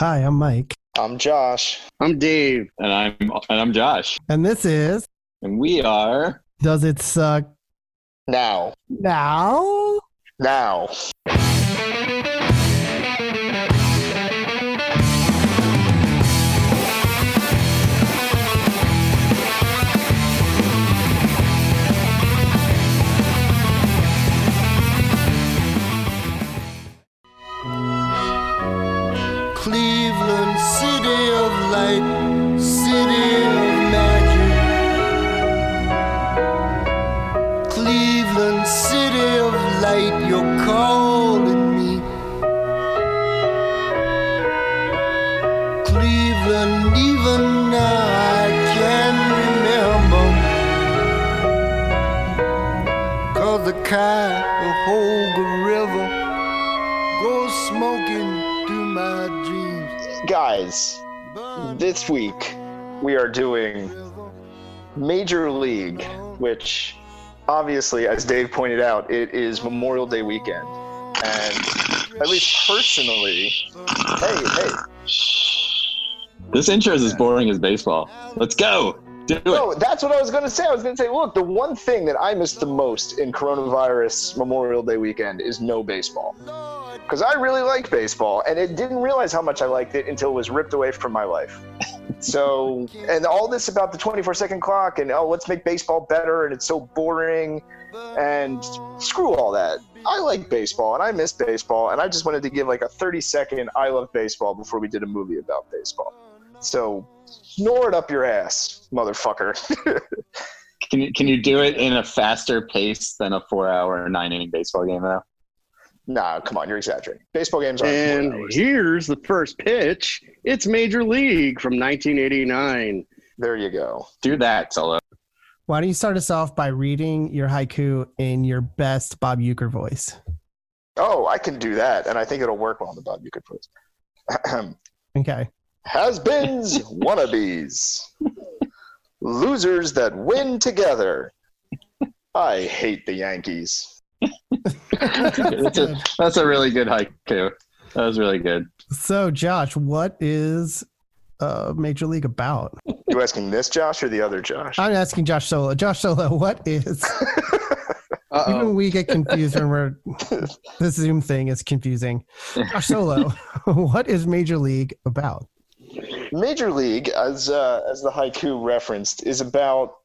Hi, I'm Mike, I'm Josh. I'm Dave. And I'm and I'm Josh. and this is And we are Does It Suck Now. Now? Now. This week we are doing Major League, which obviously, as Dave pointed out, it is Memorial Day weekend. And at least personally, hey, hey, this intro is as boring as baseball. Let's go. Do it. No, that's what I was going to say. I was going to say, look, the one thing that I miss the most in coronavirus Memorial Day weekend is no baseball. Because I really like baseball, and it didn't realize how much I liked it until it was ripped away from my life. So, and all this about the 24 second clock and oh, let's make baseball better, and it's so boring, and screw all that. I like baseball, and I miss baseball, and I just wanted to give like a 30 second I love baseball before we did a movie about baseball. So, snore it up your ass, motherfucker. Can you can you do it in a faster pace than a four hour nine inning baseball game though? nah, come on, you're exaggerating. Baseball games aren't And hours. here's the first pitch. It's Major League from 1989. There you go. Do that, Solo. Why don't you start us off by reading your haiku in your best Bob Uecker voice? Oh, I can do that, and I think it'll work well on the Bob you could put. Okay. Has-beens, wannabes, losers that win together. I hate the Yankees. that's, a, that's a really good haiku. That was really good. So, Josh, what is uh, Major League about? You asking this Josh or the other Josh? I'm asking Josh Solo. Josh Solo, what is? Uh-oh. Even we get confused when we're. This Zoom thing is confusing. Josh Solo, what is Major League about? Major League, as uh, as the haiku referenced, is about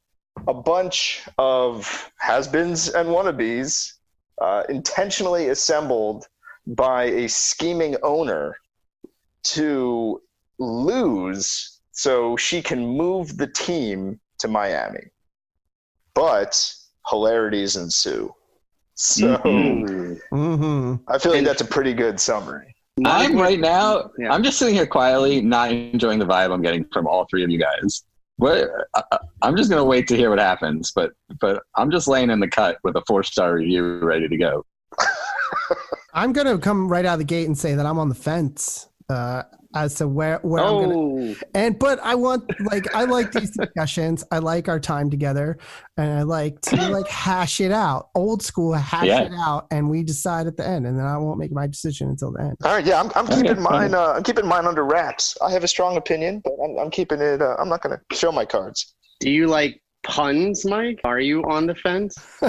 a bunch of has-beens and wannabes uh, intentionally assembled by a scheming owner to lose so she can move the team to Miami. But hilarities ensue. So Mhm. hmm I feel like And- that's a pretty good summary. I'm right now. Yeah. I'm just sitting here quietly, not enjoying the vibe I'm getting from all three of you guys. What? I, I- I'm just gonna wait to hear what happens. But but I'm just laying in the cut with a four star review ready to go. I'm gonna come right out of the gate and say that I'm on the fence uh, as to where where I'm gonna Oh, and but I want like I like these discussions. I like our time together, and I like to like hash it out, old school hash Yeah. it out, and we decide at the end, and then I won't make my decision until the end. All right, yeah, I'm, I'm keeping fine. mine. Uh, I'm keeping mine under wraps. I have a strong opinion, but I'm, I'm keeping it. Uh, I'm not going to show my cards. do you like puns, Mike? Are you on the fence?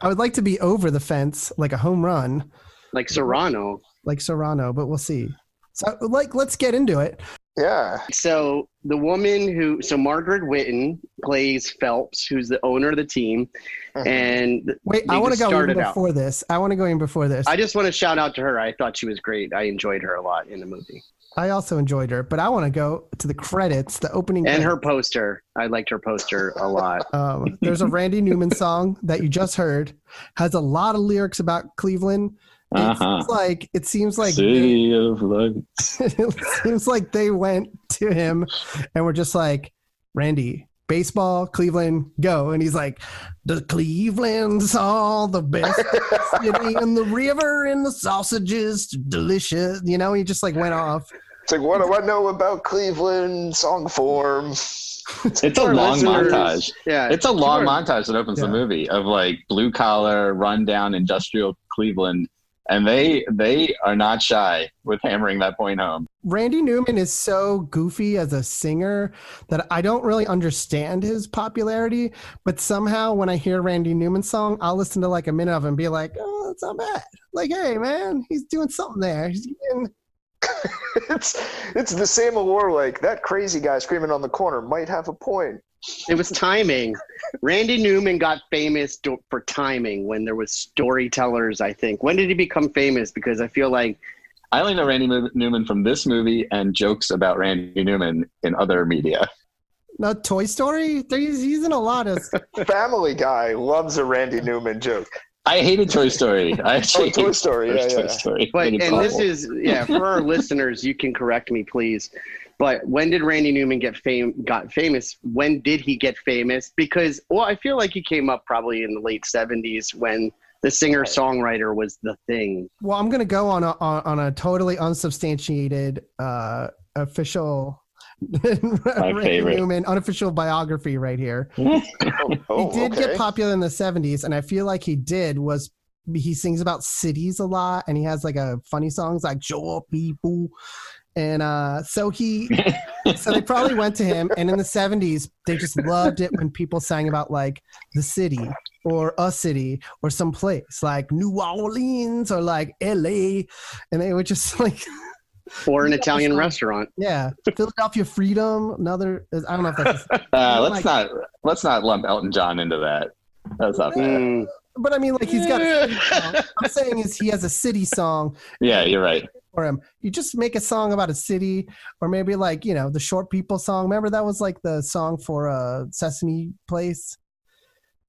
I would like to be over the fence, like a home run, Like Serrano? Like Serrano, but we'll see. So, like, let's get into it. Yeah, So the woman who, so Margaret Whitton plays Phelps, who's the owner of the team, Mhm. and Wait, I want to just go even started out. before this. I want to go in before this. I just want to shout out to her. I thought she was great. I enjoyed her a lot in the movie, I also enjoyed her, but I want to go to the credits, the opening. and her poster. I liked her poster a lot. Um, there's a Randy Newman song that you just heard, has a lot of lyrics about Cleveland. It Uh-huh. seems like it seems like City of lights. it seems like they went to him and were just like, Randy, baseball, Cleveland, go. And he's like, the Cleveland's all the best city in the river and the sausages delicious. You know, he just like went off. it's like what do I know about Cleveland song form? It's a long listeners- montage. Yeah, It's a long Sure. montage that opens Yeah. the movie of like blue collar, rundown, industrial Cleveland and they they are not shy with hammering that point home. Randy Newman is so goofy as a singer that I don't really understand his popularity. But somehow, when I hear Randy Newman song, I'll listen to like a minute of it and be like, "Oh, that's not bad." Like, hey, man, he's doing something there. He's getting, it's it's the same allure. Like that crazy guy screaming on the corner might have a point. It was timing. Randy Newman got famous do- for timing when there was storytellers. I think. When did he become famous? Because I feel like I only know Randy Mo- Newman from this movie and jokes about Randy Newman in other media. no Toy Story. He's, he's in a lot of. Family Guy loves a Randy Newman joke. I hated Toy Story. I oh, actually Oh, Toy Story, the first yeah, Toy yeah. Story. But and think this is yeah for our listeners, you can correct me, please. But when did Randy Newman get fame? Got famous? When did he get famous? Because well, I feel like he came up probably in the late seventies when the singer songwriter was the thing. Well, I'm gonna go on a on, on a totally unsubstantiated uh, official Randy favorite. Newman unofficial biography right here. Oh, oh, he did okay. get popular in the 70s and i feel like he did was he sings about cities a lot and he has like a funny songs like show up people and uh so he so they probably went to him and in the 70s they just loved it when people sang about like the city or a city or some place like new orleans or like la and they would just like Or an Italian restaurant. yeah philadelphia freedom another i don't know if that's Uh, let's like- not let's not lump Elton John into that. That's not fair. Mm, but i mean like he's got a city song. i'm saying is he has a city song Yeah, you're right. For him. You just make a song about a city, or maybe like you know the Short People song. Remember that was like the song for uh, Sesame Place.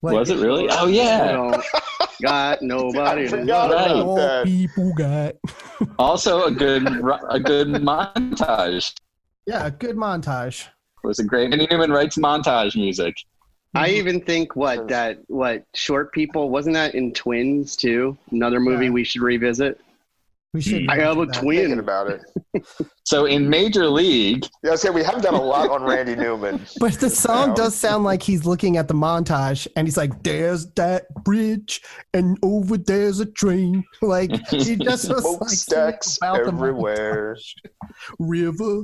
Like, Was it really? Oh yeah. got nobody. I to. Right. Short people got. Also a good a good montage. Yeah, a good montage. It was a great Randy Newman writes montage music. I even think what that what short people wasn't that in Twins too? Another movie Yeah. we should revisit. We should. Hmm. I have a that. twin. About it. So in Major League, Yeah, I was we have done a lot on Randy Newman. But the song Yeah. does sound like he's looking at the montage, and he's like, "There's that bridge, and over there's a train." Like he just was like singing Smokestacks about the everywhere. river.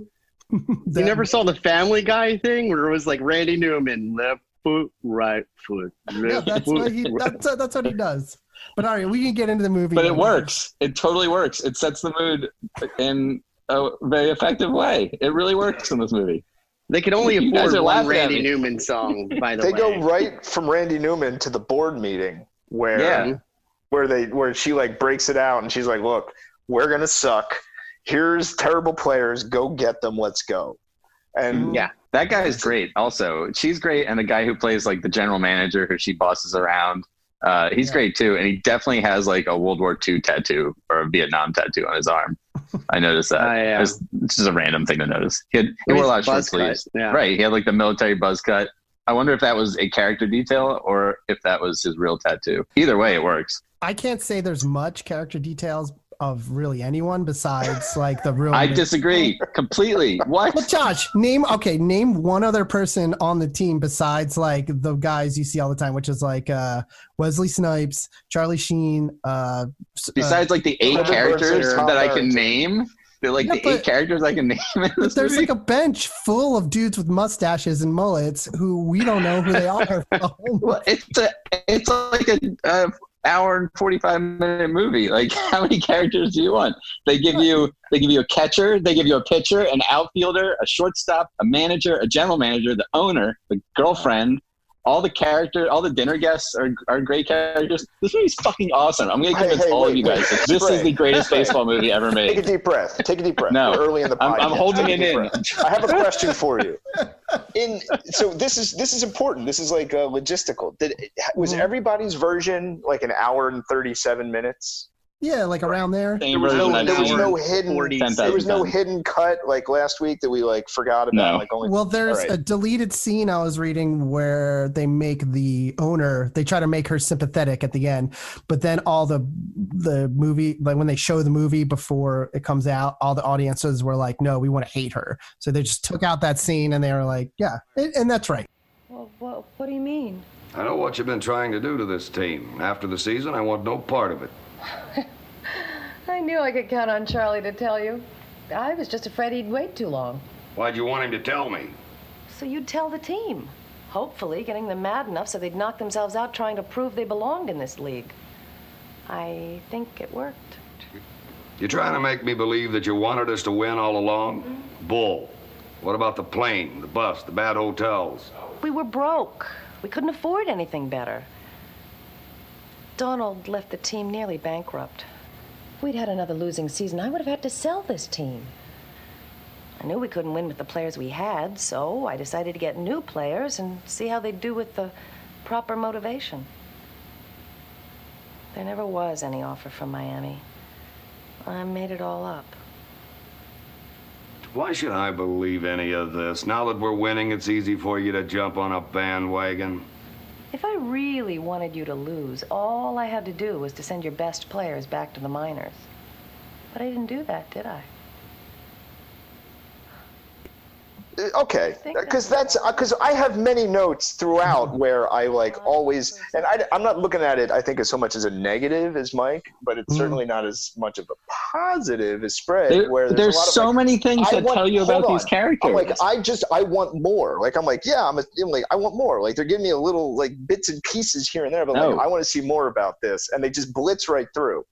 You never saw the Family Guy thing where it was like Randy Newman, left foot, right foot, Yeah, that's foot. what he. That's uh, that's what he does. But all right, we can get into the movie. but it now. works. It totally works. It sets the mood in a very effective way. It really works in this movie. They could only You afford one Randy. Newman song, by the They way. They go right from Randy Newman to the board meeting where Yeah. where they where she like breaks it out and she's like, "Look, we're gonna suck. Here's terrible players. Go get them. Let's go." And mm, Yeah. That guy is great. Also, she's great, and the guy who plays like the general manager, who she bosses around, uh, he's Yeah. great too. And he definitely has like a World War II tattoo or a Vietnam tattoo on his arm. I noticed that. Oh, yeah. It's, it's just a random thing to notice. He, had, he wore a lot of short sleeves. Yeah. Right. He had like the military buzz cut. I wonder if that was a character detail or if that was his real tattoo. Either way, it works. I can't say there's much character details of really anyone besides like the real. I disagree completely. What? Well, Josh, name okay. Name one other person on the team besides like the guys you see all the time, which is like uh, Wesley Snipes, Charlie Sheen. Uh, s- uh, Besides like the eight characters Burns and Tom that I can name, they're like Yeah, the but- eight characters I can name in but this there's movie. like a bench full of dudes with mustaches and mullets who we don't know who they are. for the whole Well, it's a it's like a, a hour and forty five minute movie. Like, how many characters do you want? They give you they give you a catcher, they give you a pitcher, an outfielder, a shortstop, a manager, a general manager, the owner, the girlfriend. All the character, all the dinner guests are, are great characters. This movie's fucking awesome. I'm gonna Hey, convince hey, all of you guys wait. that this is the greatest baseball movie ever made. take a deep breath. Take a deep breath. No. We're early in the podcast. I'm, I'm holding Take it a in. breath. I have a question for you. In so this is this is important. This is like uh, logistical. Did was Mhm. everybody's version like an hour and thirty seven minutes? Yeah, like around there. Same There was no- There was no hidden. 40 There was no hidden cut like last week that we like forgot about. No. Like only Well, there's All right. a deleted scene I was reading where they make the owner, they try to make her sympathetic at the end, but then all the the movie, like when they show the movie before it comes out, all the audiences were like, "No, we want to hate her." So they just took out that scene and they were like, "Yeah," and, and that's right. Well, what, what do you mean? I know what you've been trying to do to this team. After the season, I want no part of it. I knew I could count on Charlie to tell you. I was just afraid he'd wait too long. Why'd you want him to tell me? So you'd tell the team. Hopefully, getting them mad enough so they'd knock themselves out trying to prove they belonged in this league. I think it worked. You're trying to make me believe that you wanted us to win all along? Mm-hmm. Bull. What about the plane, the bus, the bad hotels? We were broke. We couldn't afford anything better. Donald left the team nearly bankrupt. If we'd had another losing season, I would have had to sell this team. I knew we couldn't win with the players we had, so I decided to get new players and see how they'd do with the proper motivation. There never was any offer from Miami. I made it all up. Why should I believe any of this? Now that we're winning, it's easy for you to jump on a bandwagon. If I really wanted you to lose, all I had to do was to send your best players back to the minors. But I didn't do that, did I? Uh, okay. Because that's because i have many notes throughout where i like always and I, i'm not looking at it i think as so much as a negative as mike but it's Mm. certainly not as much of a positive as spread There- where there's, there's a lot of, so like, many things I that want- tell you hold about these characters. I'm like i just i want more. Like i'm like yeah i'm, a, I'm like i want more. Like they're giving me a little like bits and pieces here and there but like i want to see more about this and they just blitz right through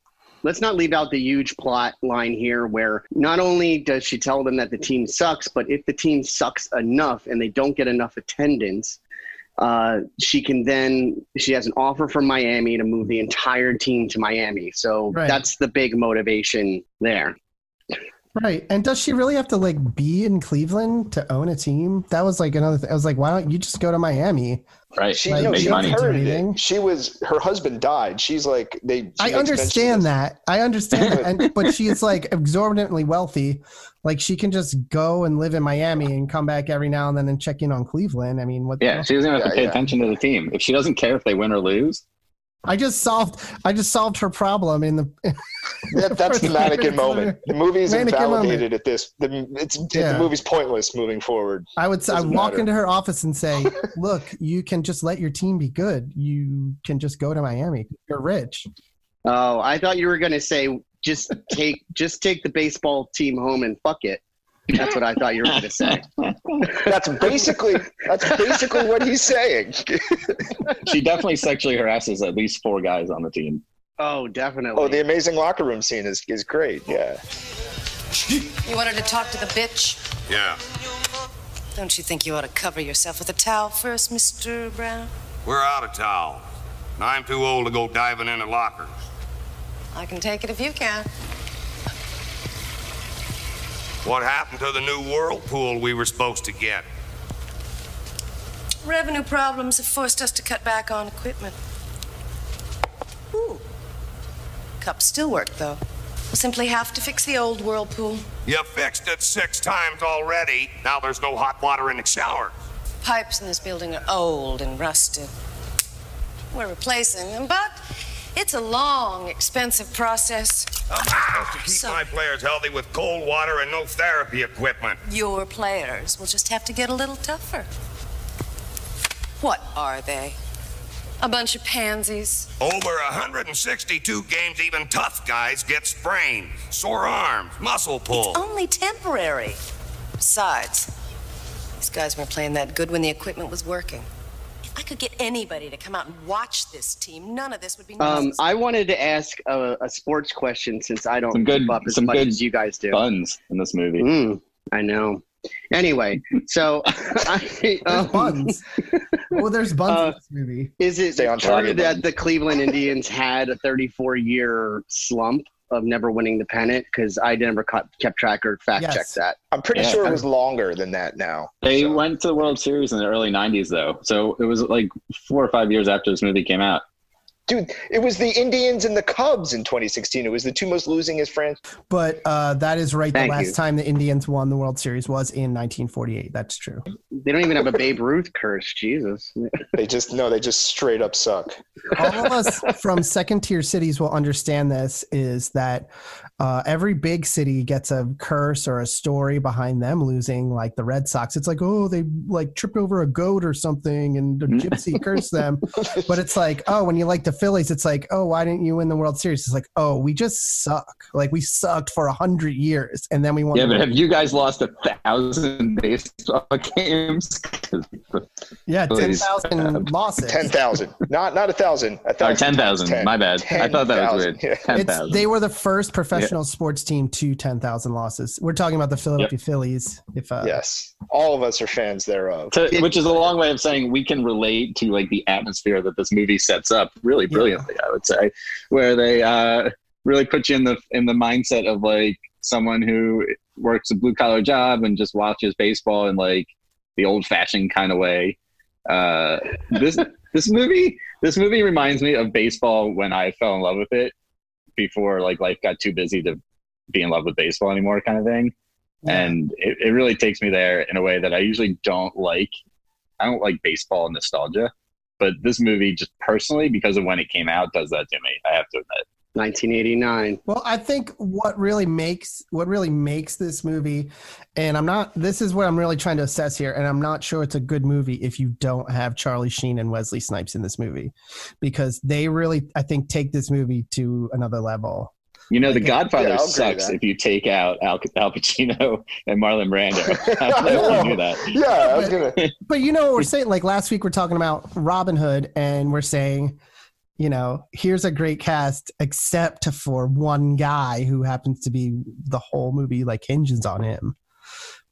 let's not leave out the huge plot line here where not only does she tell them that the team sucks, but if the team sucks enough and they don't get enough attendance, uh, she can then she has an offer from Miami to move the entire team to Miami. So Right. that's the big motivation there. Right. And does she really have to like be in Cleveland to own a team? That was like another thing. I was like, why don't you just go to Miami? Right. she, Like, no, make she money. inherited it. She was her husband died. She's like they. she I understand that. I understand that. And, but she is like exorbitantly wealthy. Like she can just go and live in Miami and come back every now and then and check in on Cleveland. I mean, what? Yeah, hell? she doesn't have to Yeah, pay yeah. attention to the team. If she doesn't care if they win or lose, I just solved. I just solved her problem in the. That, that's the mannequin moment. The movie is Mannequin invalidated at this. The, it's, Yeah. the movie's pointless moving forward. I would. say I walk matter. into her office and say, "Look, you can just let your team be good. You can just go to Miami. You're rich." Oh, I thought you were gonna say just take just take the baseball team home and fuck it. That's what I thought you were gonna say. That's basically that's basically what he's saying. she definitely sexually harasses at least four guys on the team. Oh, definitely. oh, the amazing locker room scene is, is great. Yeah. You wanted to talk to the bitch? Yeah. Don't you think you ought to cover yourself with a towel first, Mr. Brown? We're out of towels. And I'm too old to go diving into lockers. I can take it if you can. What happened to the new whirlpool we were supposed to get? Revenue problems have forced us to cut back on equipment. Ooh. Cups still work, though. We'll simply have to fix the old whirlpool. You fixed it six times already. Now there's no hot water in the shower. Pipes in this building are old and rusted. We're replacing them, but it's a long, expensive process. How to keep So- my players healthy with cold water and no therapy equipment? Your players will just have to get a little tougher. What are they? A bunch of pansies. Over 162 games, even tough guys get sprained, sore arms, muscle pull. It's only temporary. Besides, these guys weren't playing that good when the equipment was working. If I could get anybody to come out and watch this team, none of this would be Um. I wanted to ask a, a sports question since I don't Some good, keep up as some much good as you guys do. buns in this movie. Mm, I know. Anyway, so I, There's um, buns. Well, there's buns uh, in this movie. Is it Stay on true target, that the Cleveland Indians had a 34 year slump of never winning the pennant? Because I never caught, kept track or fact Yes. checked that. I'm pretty Yeah. sure it was longer than that now. They So- went to the World Series in the early '90s, though, so it was like four or five years after this movie came out. Dude, it was the Indians and the Cubs in 2016. It was the two most losingest franchises. But uh, that is right. Thank the last you. time the Indians won the World Series was in 1948. That's true. They don't even have a Babe Ruth curse. Jesus. They just no, they just straight up suck. All of us from second tier cities will understand this. Is that uh, every big city gets a curse or a story behind them losing. Like the Red Sox, it's like oh they like tripped over a goat or something and a gypsy cursed them. But it's like oh when you like the Phillies, it's like oh why didn't you win the World Series? It's like oh we just suck. Like we sucked for a hundred years and then we won. Yeah, the but have you guys lost a thousand baseball games? yeah ten thousand losses. Ten thousand, not not a thousand. A Or ten thousand. times My bad. I thought that was weird. yeah. Ten It's, thousand. they were the first professional sports team to 10,000 losses. We're talking about the Philadelphia Phillies. If uh, Yes, all of us are fans thereof. To, which is a long way of saying we can relate to like the atmosphere that this movie sets up really brilliantly. I would say, where they uh, really put you in the in the mindset of like someone who works a blue collar job and just watches baseball in like the old fashioned kind of way. Uh, this this movie this movie reminds me of baseball when I fell in love with it before like life got too busy to be in love with baseball anymore, kind of thing and it, it really takes me there in a way that I usually don't like. I don't like baseball nostalgia, but this movie just personally, because of when it came out, does that to me. I have to admit. 1989. Well, I think what really makes what really makes this movie, and I'm not. This is what I'm really trying to assess here, and I'm not sure it's a good movie if you don't have Charlie Sheen and Wesley Snipes in this movie, because they really, I think, take this movie to another level. You know, The Godfather yeah, I'll agree with sucks if you take out Al, Al Pacino and Marlon Brando. I don't know if you knew that. Yeah, I was gonna. But you know what we're saying? Like last week, we're talking about Robin Hood, and we're saying, you know, here's a great cast, except for one guy who happens to be the whole movie like hinges on him.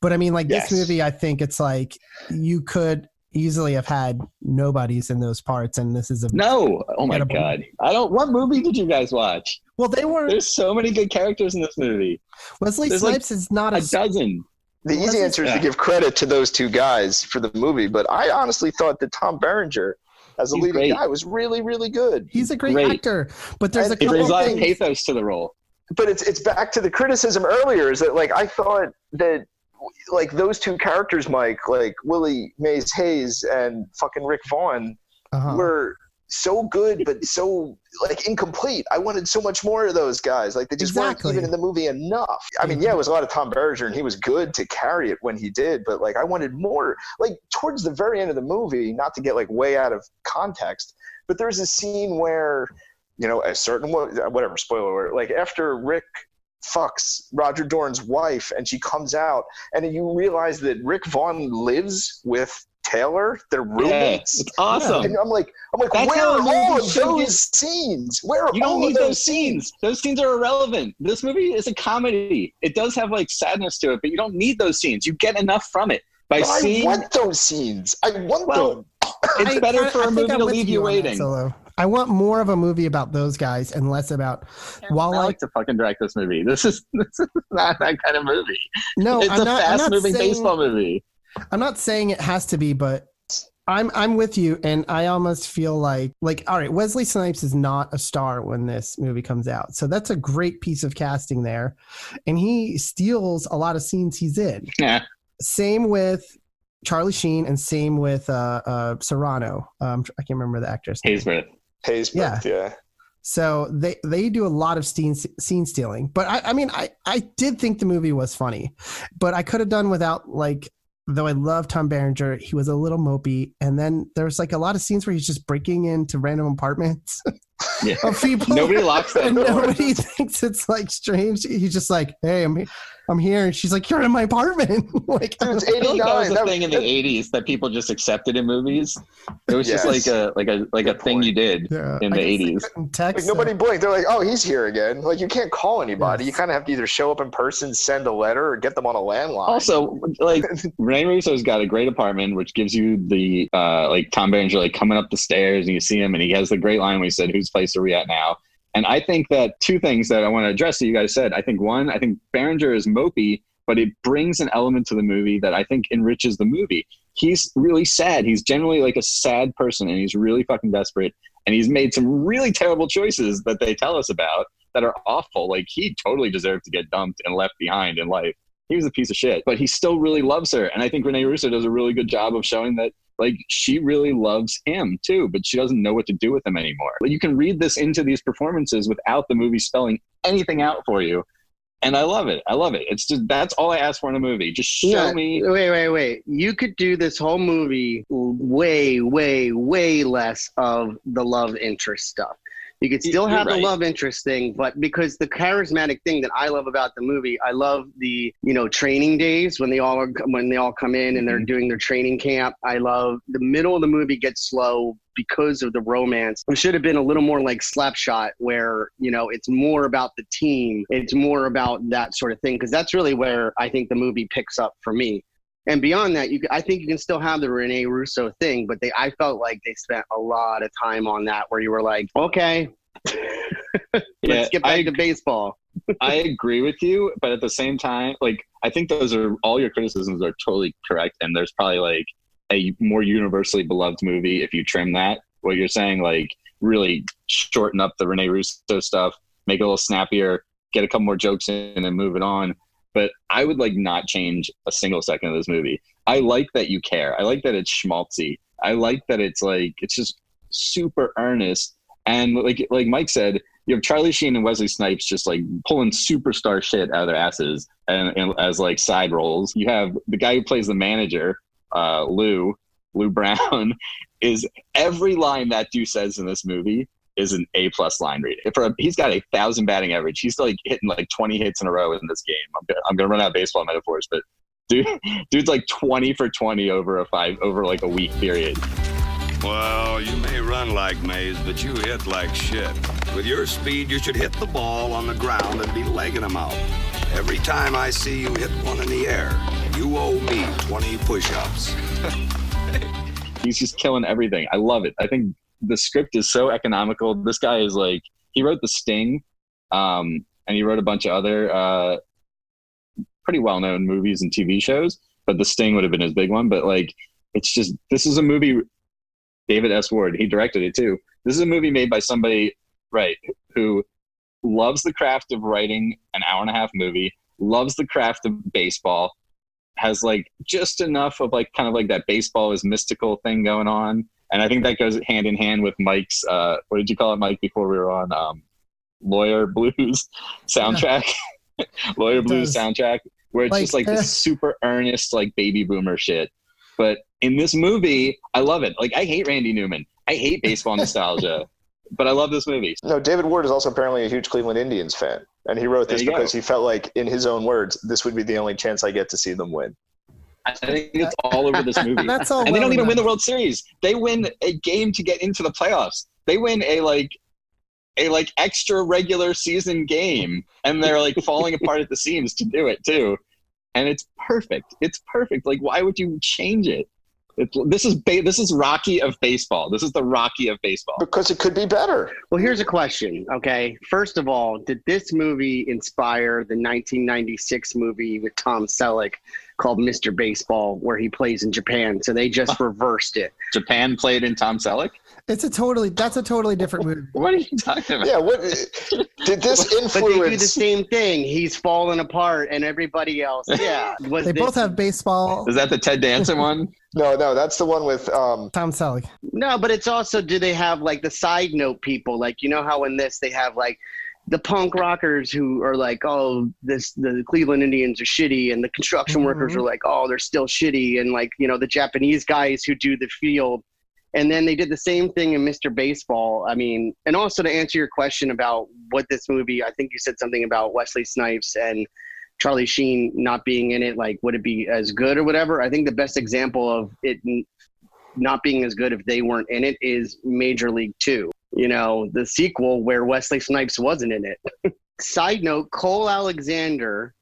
But I mean, like Yes. this movie, I think it's like you could easily have had nobodies in those parts, and this is a No, oh my Get a- god, I don't. What movie did you guys watch? well, they were There's so many good characters in this movie. Wesley there's, like, Snipes is not A a dozen. The easy Wesley- answer is to give credit to those two guys for the movie, but I honestly thought that Tom Berenger, as a He's leading great. guy, was really, really good. he's a great, Great. actor. But there's a He He couple brings a lot of things. pathos to the role. But it's it's back to the criticism earlier. Is that like I thought that like those two characters, Mike, like Willie Mays Hayes and fucking Rick Vaughn, Uh-huh. were so good but so like incomplete. I wanted so much more of those guys. Like they just Exactly. weren't even in the movie enough. I mean, yeah, it was a lot of Tom Berger and he was good to carry it when he did, but like I wanted more. Like towards the very end of the movie, not to get like way out of context, but there's a scene where you know a certain whatever spoiler alert, like after Rick fucks Roger Dorn's wife and she comes out and you realize that Rick Vaughn lives with Taylor, they're Yeah, roommates. it's awesome. And I'm like, I'm like, That's where are all of should those scenes? Where are You don't all need of those scenes. Those scenes are irrelevant. This movie is a comedy. It does have like sadness to it, but you don't need those scenes. You get enough from it by But I want those scenes. I want Well, them. It's I- better I- for I a think movie I'm to leave you on waiting. Solo. I want more of a movie about those guys and less about. While I I like to fucking direct this movie. This is this is not that kind of movie. no, it's I'm a not fast-moving saying, baseball movie. I'm not saying it has to be, but I'm I'm with you, and I almost feel like like all right, Wesley Snipes is not a star when this movie comes out, so that's a great piece of casting there, and he steals a lot of scenes he's in. Yeah. Same with Charlie Sheen, and same with uh, uh, Serrano. Um, I can't remember the actress. name. Haysworth. Haysbert, yeah. So they they do a lot of scene scene stealing. But I, I mean I I did think the movie was funny, but I could have done without like though I love Tom Berenger, he was a little mopey, and then there's like a lot of scenes where he's just breaking into random apartments Yeah. of people. Nobody locks that door. nobody thinks it's like strange. He's just like, "Hey, I'm he- I'm here," and she's like, "You're in my apartment." like, Dude, it's I feel like that was a That- thing in the that- '80s that people just accepted in movies. It was just like a like a like a thing point. you did. yeah, in the 80s. Text Like nobody blinked. They're like, "Oh, he's here again." Like you can't call anybody. Yes. You kind of have to either show up in person, send a letter, or get them on a landline. Also, like Rene Russo's got a great apartment, which gives you the uh, like Tom Berenger like coming up the stairs and you see him, and he has the great line where he said, "Whose place are we at now?" And I think that two things that I want to address that you guys said. I think one, I think Berenger is mopey, but it brings an element to the movie that I think enriches the movie. He's really sad. He's generally like a sad person, and he's really fucking desperate. And he's made some really terrible choices that they tell us about that are awful. Like he totally deserved to get dumped and left behind in life he was a piece of shit, but he still really loves her. And I think Rene Russo does a really good job of showing that like she really loves him too, but she doesn't know what to do with him anymore. Like, you can read this into these performances without the movie spelling anything out for you. and I love it. I love it. It's just that's all I ask for in a movie. Just show Yeah, me. Wait, wait, wait. You could do this whole movie way, way, way less of the love interest stuff. You could still You're have the love interest thing, but because the charismatic thing that I love about the movie, I love the you know training days when they all are, when they all come in and they're Mm-hmm. doing their training camp. I love the middle of the movie gets slow because of the romance. It should have been a little more like Slapshot, where you know it's more about the team, it's more about that sort of thing, because that's really where I think the movie picks up for me. And beyond that, you I think you can still have the Rene Russo thing, but they I felt like they spent a lot of time on that, where you were like, okay, let's Yeah, get back I- to baseball. I agree with you, but at the same time, like I think those are all your criticisms are totally correct, and there's probably like a more universally beloved movie if you trim that. What you're saying, like really shorten up the Rene Russo stuff, make it a little snappier, get a couple more jokes in, and move it on. But I would like not change a single second of this movie. I like that you care. I like that it's schmaltzy. I like that it's like it's just super earnest. And like like Mike said, you have Charlie Sheen and Wesley Snipes just like pulling superstar shit out of their asses and, and as like side roles. You have the guy who plays the manager, uh, Lou, Lou Brown, is every line that dude says in this movie is an A plus line reading. For a, he's got a thousand batting average. He's like hitting like twenty hits in a row in this game. I'm, gonna- I'm gonna run out of baseball metaphors, but dude, dude's like twenty for twenty over a five over like a week period. Well, you may run like Mays, but you hit like shit. With your speed, you should hit the ball on the ground and be legging them out. Every time I see you hit one in the air, you owe me 20 push-ups. He's just killing everything. I love it. I think the script is so economical. This guy is like he wrote The Sting, um, and he wrote a bunch of other uh, pretty well known movies and TV shows. But The Sting would have been his big one. But like, it's just this is a movie. David S. Ward, he directed it too. This is a movie made by somebody, right, who loves the craft of writing an hour and a half movie, loves the craft of baseball, has like just enough of like kind of like that baseball is mystical thing going on. And I think that goes hand in hand with Mike's uh what did you call it, Mike, before we were on um Lawyer Blues soundtrack. Lawyer It Blues does. soundtrack, where it's Like, just like eh. this super earnest, like baby boomer shit. But in this movie, I love it. Like I hate Randy Newman. I hate baseball nostalgia. But I love this movie. No, David Ward is also apparently a huge Cleveland Indians fan, and he wrote this you go. because he felt like, in his own words, this would be the only chance I get to see them win. I think it's all over this movie. That's all. and they don't even win the. World Series. They win a game to get into the playoffs. They win a like a like extra regular season game, and they're like falling apart at the seams to do it too. And it's perfect. It's perfect. Like, why would you change it? It's, this is ba- this is Rocky of baseball. This is the Rocky of baseball. Because it could be better. Well, here's a question. Okay, first of all, did this movie inspire the 1996 movie with Tom Selleck called Mr. Baseball, where he plays in Japan? So they just reversed it. Japan played in Tom Selleck. It's a totally. That's a totally different movie. What are you talking about? Yeah, what did this influence? But they do the same thing. He's falling apart, and everybody else, yeah. Was They this- both have baseball. Is that the Ted Danson one? No, no, that's the one with um, Tom Selleck. No, but it's also do they have like the side note people? Like you know how in this they have like the punk rockers who are like, oh, this the Cleveland Indians are shitty, and the construction workers Mhm. are like, oh, they're still shitty, and like you know the Japanese guys who do the field, and then they did the same thing in Mr. Baseball. I mean, and also to answer your question about what this movie, I think you said something about Wesley Snipes and Charlie Sheen not being in it. Like, would it be as good or whatever? I think the best example of it not being as good if they weren't in it is Major League Two. You know, the sequel where Wesley Snipes wasn't in it. Side note: Cole Alexander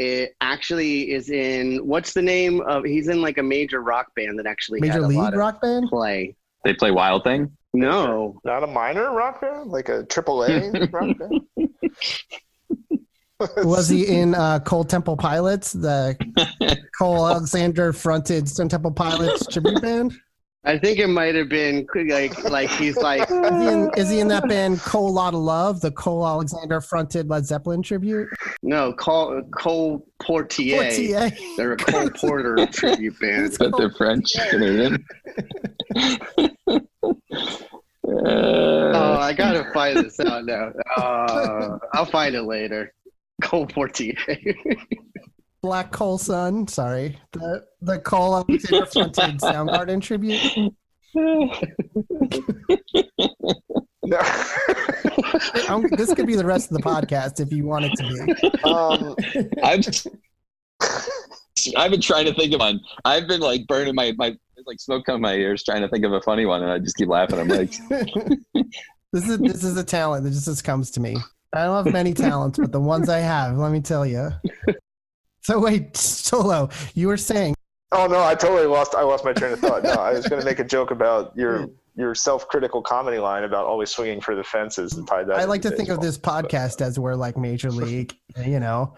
it actually is in what's the name of? He's in like a major rock band that actually Major had a League lot of Rock Band. play. They play Wild Thing. No, not a minor rock band, like a triple A rock band. Was he in uh, Cold Temple Pilots, the Cole Alexander fronted Stone Temple Pilots tribute band? I think it might have been like like he's like Is he in, is he in that band Cole Lot of Love, the Cole Alexander fronted Led Zeppelin tribute? no Cole Cole Portier. Portier. They're a Cole Porter tribute band. It's But Cole- they're French Canadian. Oh, Uh, I gotta find this out now. Uh, I'll find it later. Cole Portier. Black Coal Sun. Sorry, the the Cole Alexander fronted Soundgarden tribute. No. This could be the rest of the podcast if you want it to be. um, I've I've been trying to think of one. I've been like burning my my like smoke coming my ears trying to think of a funny one, and I just keep laughing. I'm like, this is this is a talent that just, just comes to me. I don't have many talents, but the ones I have, let me tell you. So wait, Solo, you were saying oh no, I totally lost. I lost my train of thought. No, I was going to make a joke about your your self-critical comedy line about always swinging for the fences and tie that. I like to think of this podcast as we're like major league. You know,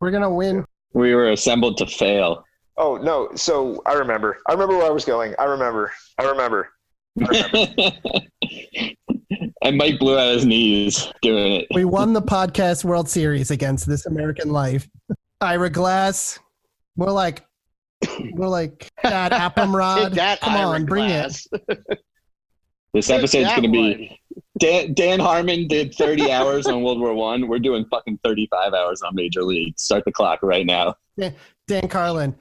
we're gonna win. we were assembled to fail. Oh no! So I remember. I remember where I was going. I remember. I remember. I remember. and Mike blew out his knees doing it. We won the podcast World Series against This American Life. Ira Glass. We're like, we're like that Appamrod. Take that, Come Ira on, bring it. This Take episode's going to be. Dan, Dan Harmon did 30 hours on World War One. We're doing fucking 35 hours on Major League. Start the clock right now. Dan Carlin.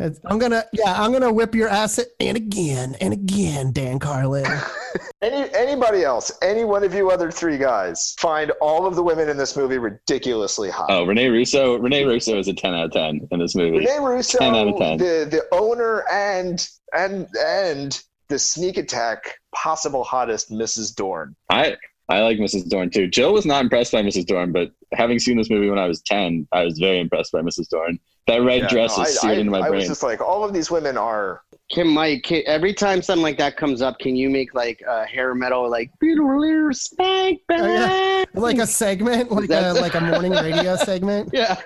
It's- I'm gonna, yeah, I'm gonna whip your ass and again and again, Dan Carlin. Any anybody else? Any one of you other three guys find all of the women in this movie ridiculously hot. Oh, Rene Russo. Rene Russo is a 10 out of 10 in this movie. Rene Russo, 10 out of 10. the the owner and and and the sneak attack possible hottest Mrs. Dorn. I I like Mrs. Dorn too. Jill was not impressed by Mrs. Dorn, but having seen this movie when I was 10, I was very impressed by Mrs. Dorn. That red Yeah, dress no, is seared I- into my I was just like, all of these women are. Can Mike, can, every time something like that comes up, can you make like a hair metal, like "Beautiful Spank Oh, yeah. Like a segment, like a That's- like a morning radio segment. Yeah.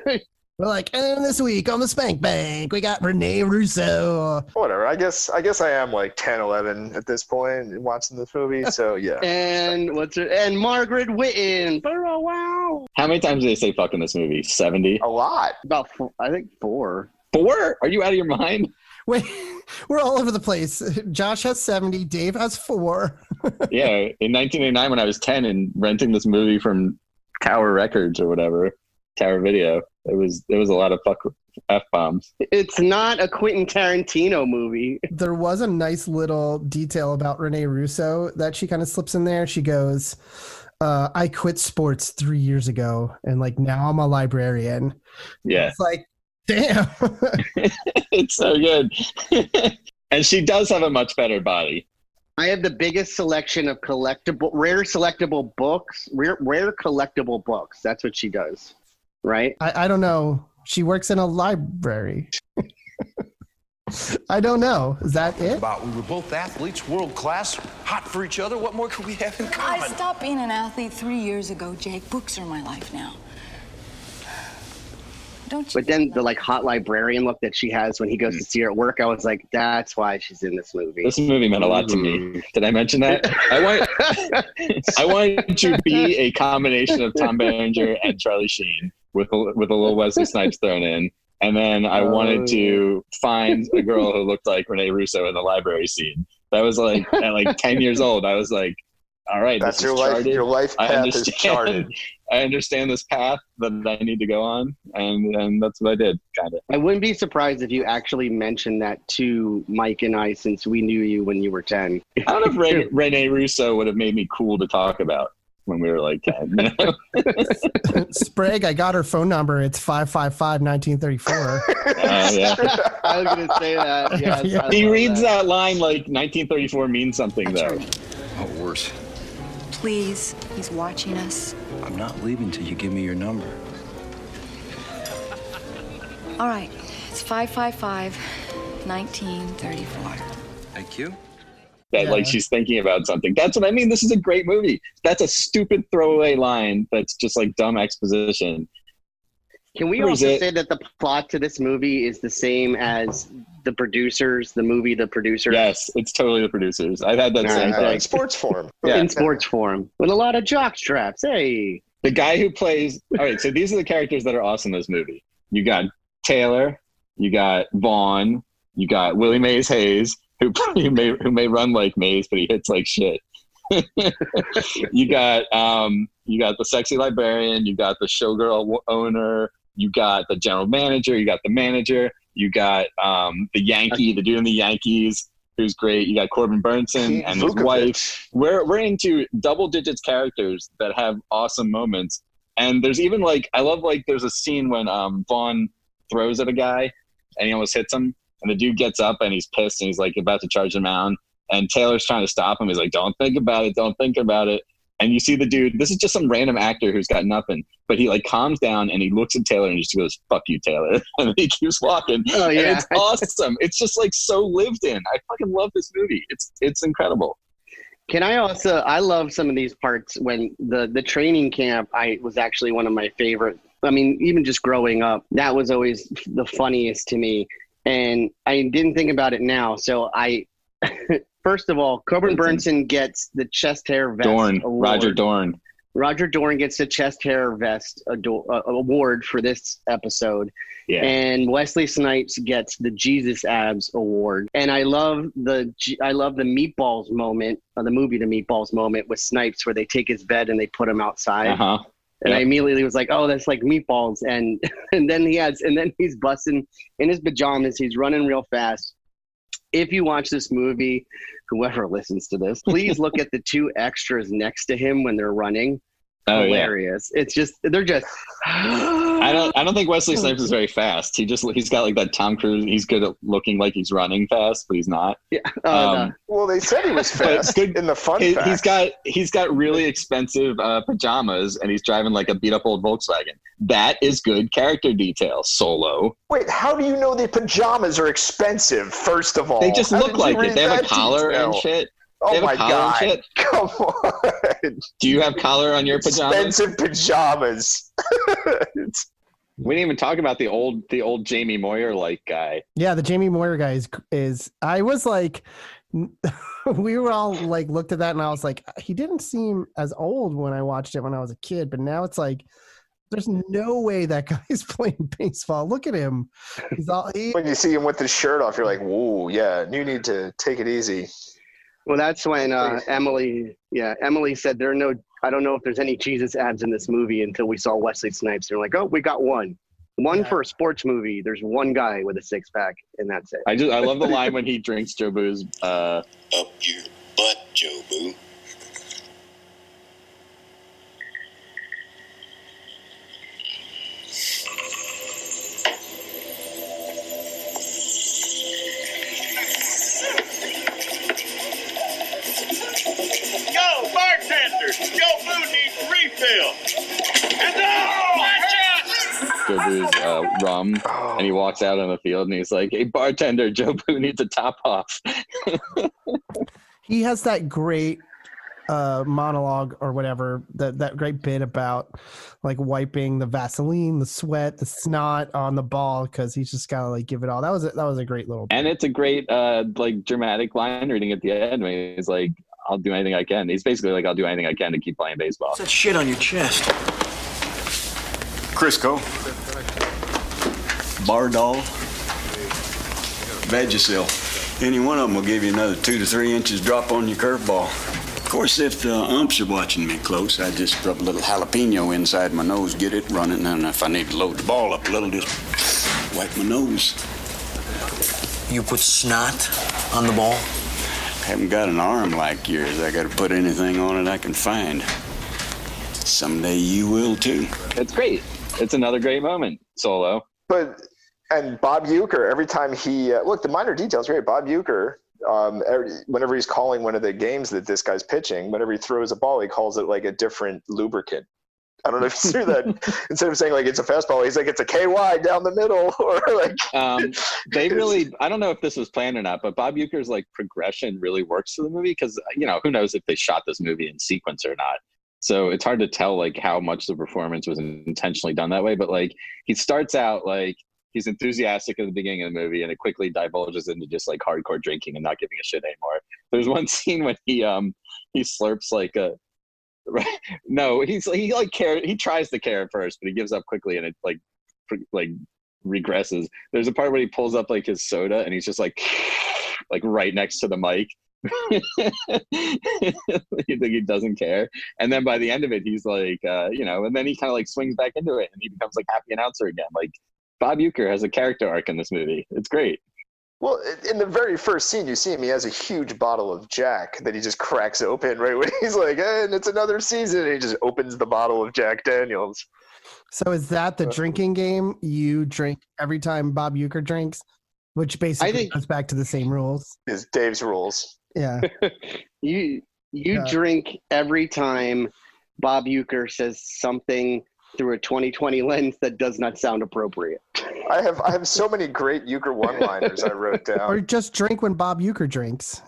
We're like, and this week on the Spank Bank, we got Rene Russo. Whatever. I guess I guess I am like 10, 11 at this point watching this movie. So yeah. And what's her? And Margaret Whitton. For a wow. How many times did they say fuck in this movie? 70? A lot. About four, I think four. Four? Are you out of your mind? Wait, we're all over the place. Josh has 70, Dave has four. yeah, in 1989 when I was 10 and renting this movie from Tower Records or whatever, Tower Video, it was it was a lot of fuck f bombs. It's not a Quentin Tarantino movie. There was a nice little detail about Rene Russo that she kind of slips in there. She goes, uh, I quit sports three years ago, and like now I'm a librarian. Yeah, It's like, damn. it's so good. and she does have a much better body. I have the biggest selection of collectible, rare selectable books, rare, rare collectible books. That's what she does, right? I, I don't know. She works in a library. I don't know. Is that it? About we were both athletes, world class, hot for each other. What more could we have in common? I common? stopped being an athlete three years ago, Jake. Books are my life now. Don't you? But then the like hot librarian look that she has when he goes to see her at work, I was like, that's why she's in this movie. This movie meant a lot to me. Mm-hmm. Did I mention that? I want I wanted to be a combination of Tom Berenger and Charlie Sheen with a, with a little Wesley Snipes thrown in. And then I oh, wanted to find a girl who looked like Rene Russo in the library scene. That was like at like 10 years old. I was like, all right, That's this your is life. charted. Your life I path is understand. charted. I understand this path that I need to go on, and and that's what I did, kind of. I wouldn't be surprised if you actually mentioned that to Mike and I since we knew you when you were 10. I don't know if Ren- Rene Russo would have made me cool to talk about when we were like 10. you know? Sprague, I got her phone number. It's 555 1934. Uh, yeah. I was going to say that. Yeah, Yeah. He reads that line like 1934 means something, though. Attorney, Oh, worse. please. He's watching us. I'm not leaving till you give me your number. All right. It's 555 1934. Thank you. That Yeah. like she's thinking about something. That's what I mean. This is a great movie. That's a stupid throwaway line that's just like dumb exposition. Can we also it- say that the plot to this movie is the same as the producers, the movie, the producers? Yes, it's totally the producers. I've had that Yeah, same Uh, thing. in sports form. Yeah. In sports form. With a lot of jock straps. Hey. the guy who plays all right so these are the characters that are awesome in this movie you got taylor you got vaughn you got willie mays hayes who, who may who may run like mays but he hits like shit you got um you got the sexy librarian, you got the showgirl owner, you got the general manager, you got the manager, you got um, the Yankee, the dude in the Yankees, who's great. You got Corbin Bernsen and his wife. We're we're into double digits characters that have awesome moments. And there's even like I love like there's a scene when um Vaughn throws at a guy and he almost hits him, and the dude gets up and he's pissed and he's like about to charge the out. And Taylor's trying to stop him. He's like, "Don't think about it. Don't think about it." And you see the dude. This is just some random actor who's got nothing, but he like calms down and he looks at Taylor and he just goes, "Fuck you, Taylor," and he keeps walking. Oh, And yeah. it's awesome. It's just like so lived in. I fucking love this movie. It's it's incredible. Can I also? I love some of these parts when the the training camp. I was actually one of my favorite. I mean, even just growing up, that was always the funniest to me. And I didn't think about it now. So I, first of all, Corbin Bernsen gets the chest hair vest Dorn, award. Roger Dorn. Roger Dorn gets the chest hair vest ado- uh, award for this episode. Yeah. And Wesley Snipes gets the Jesus Abs award. And I love the I love the Meatballs moment, uh, the movie The Meatballs moment with Snipes, where they take his bed and they put him outside. Uh And I immediately was like, "Oh, that's like meatballs." And and then he has, and then he's busting in his pajamas. He's running real fast. If you watch this movie, whoever listens to this, please look at the two extras next to him when they're running. Oh yeah. Hilarious! It's just they're just. I don't. I don't think Wesley Snipes is very fast. He just he's got like that Tom Cruise. He's good at looking like he's running fast, but he's not. Yeah. Oh, Um, Well, they said he was fast good- in the fun He, fact. has got he's got really expensive uh, pajamas, and he's driving like a beat up old Volkswagen. That is good character detail. Solo. Wait, how do you know the pajamas are expensive? First of all, They just How look like it. They have a that collar and shit. They Oh my god! Come on, Do you have collar on your pajamas? expensive pajamas. We didn't even talk about the old the old Jamie Moyer like guy. Yeah, the Jamie Moyer guy is, is I was like we were all like looked at that and I was like he didn't seem as old when I watched it when I was a kid, but now it's like there's no way that guy's playing baseball. Look at him. He's all he, when you see him with his shirt off, you're like, "Whoa, yeah, you need to take it easy." Well, that's when uh, Emily, yeah, Emily said there are no. I don't know if there's any Jesus abs in this movie until we saw Wesley Snipes. They're like, oh, we got one, one Yeah. for a sports movie. There's one guy with a six pack, and that's it. I just I love the line when he drinks Jobu's uh, Up your butt, Jobu. Yo, bartender! Jobu needs refill! And oh, watch out! Jobu's uh, rum, and he walks out on the field and he's like, "Hey bartender, Joe Boo needs a top off." he has that great uh monologue or whatever that that great bit about like wiping the vaseline the sweat the snot on the ball because he's just gotta like give it all that was a, that was a great little And it's a great uh like dramatic line reading at the end when he's like, "I'll do anything I can." He's basically like, "I'll do anything I can to keep playing baseball." What's that shit on your chest? Crisco. Bardol. Vagisil. Any one of them will give you another two to three inches drop on your curveball. Of course, if the umps are watching me close, I just rub a little jalapeno inside my nose, get it running, and if I need to load the ball up a little, just wipe my nose. You put snot on the ball? Haven't got an arm like yours. I gotta put anything on it I can find. Someday you will too. It's great. It's another great moment. Solo. But and Bob Uecker, every time he uh, look, the minor details great. Bob Uecker, um, every, whenever he's calling one of the games that this guy's pitching, whenever he throws a ball, he calls it like a different lubricant. I don't know if you threw that. Instead of saying like it's a fastball, he's like it's a KY down the middle, or like Um, they really, I don't know if this was planned or not, but Bob Uecker's like progression really works for the movie because you know who knows if they shot this movie in sequence or not. So it's hard to tell like how much the performance was intentionally done that way. But like he starts out like he's enthusiastic at the beginning of the movie, and it quickly divulges into just like hardcore drinking and not giving a shit anymore. There's one scene when he um he slurps like a no he's he like care he tries to care at first, but he gives up quickly and it like like regresses. There's a part where he pulls up like his soda and he's just like like right next to the mic. he, doesn't care. And then by the end of it, he's like, uh, you know, and then he kind of like swings back into it and he becomes like happy announcer again. Like Bob Uecker has a character arc in this movie. It's great. Well, in the very first scene, you see him. He has a huge bottle of Jack that he just cracks open right when he's like, "And it's another season." And he just opens the bottle of Jack Daniels. So is that the drinking game? You drink every time Bob Uecker drinks, which basically I think- goes back to the same rules. Is Dave's rules? Yeah. You you Yeah. drink every time Bob Uecker says something through a 2020 lens that does not sound appropriate. I have I have so many great Uecker one-liners I wrote down. Or just drink when Bob Uecker drinks.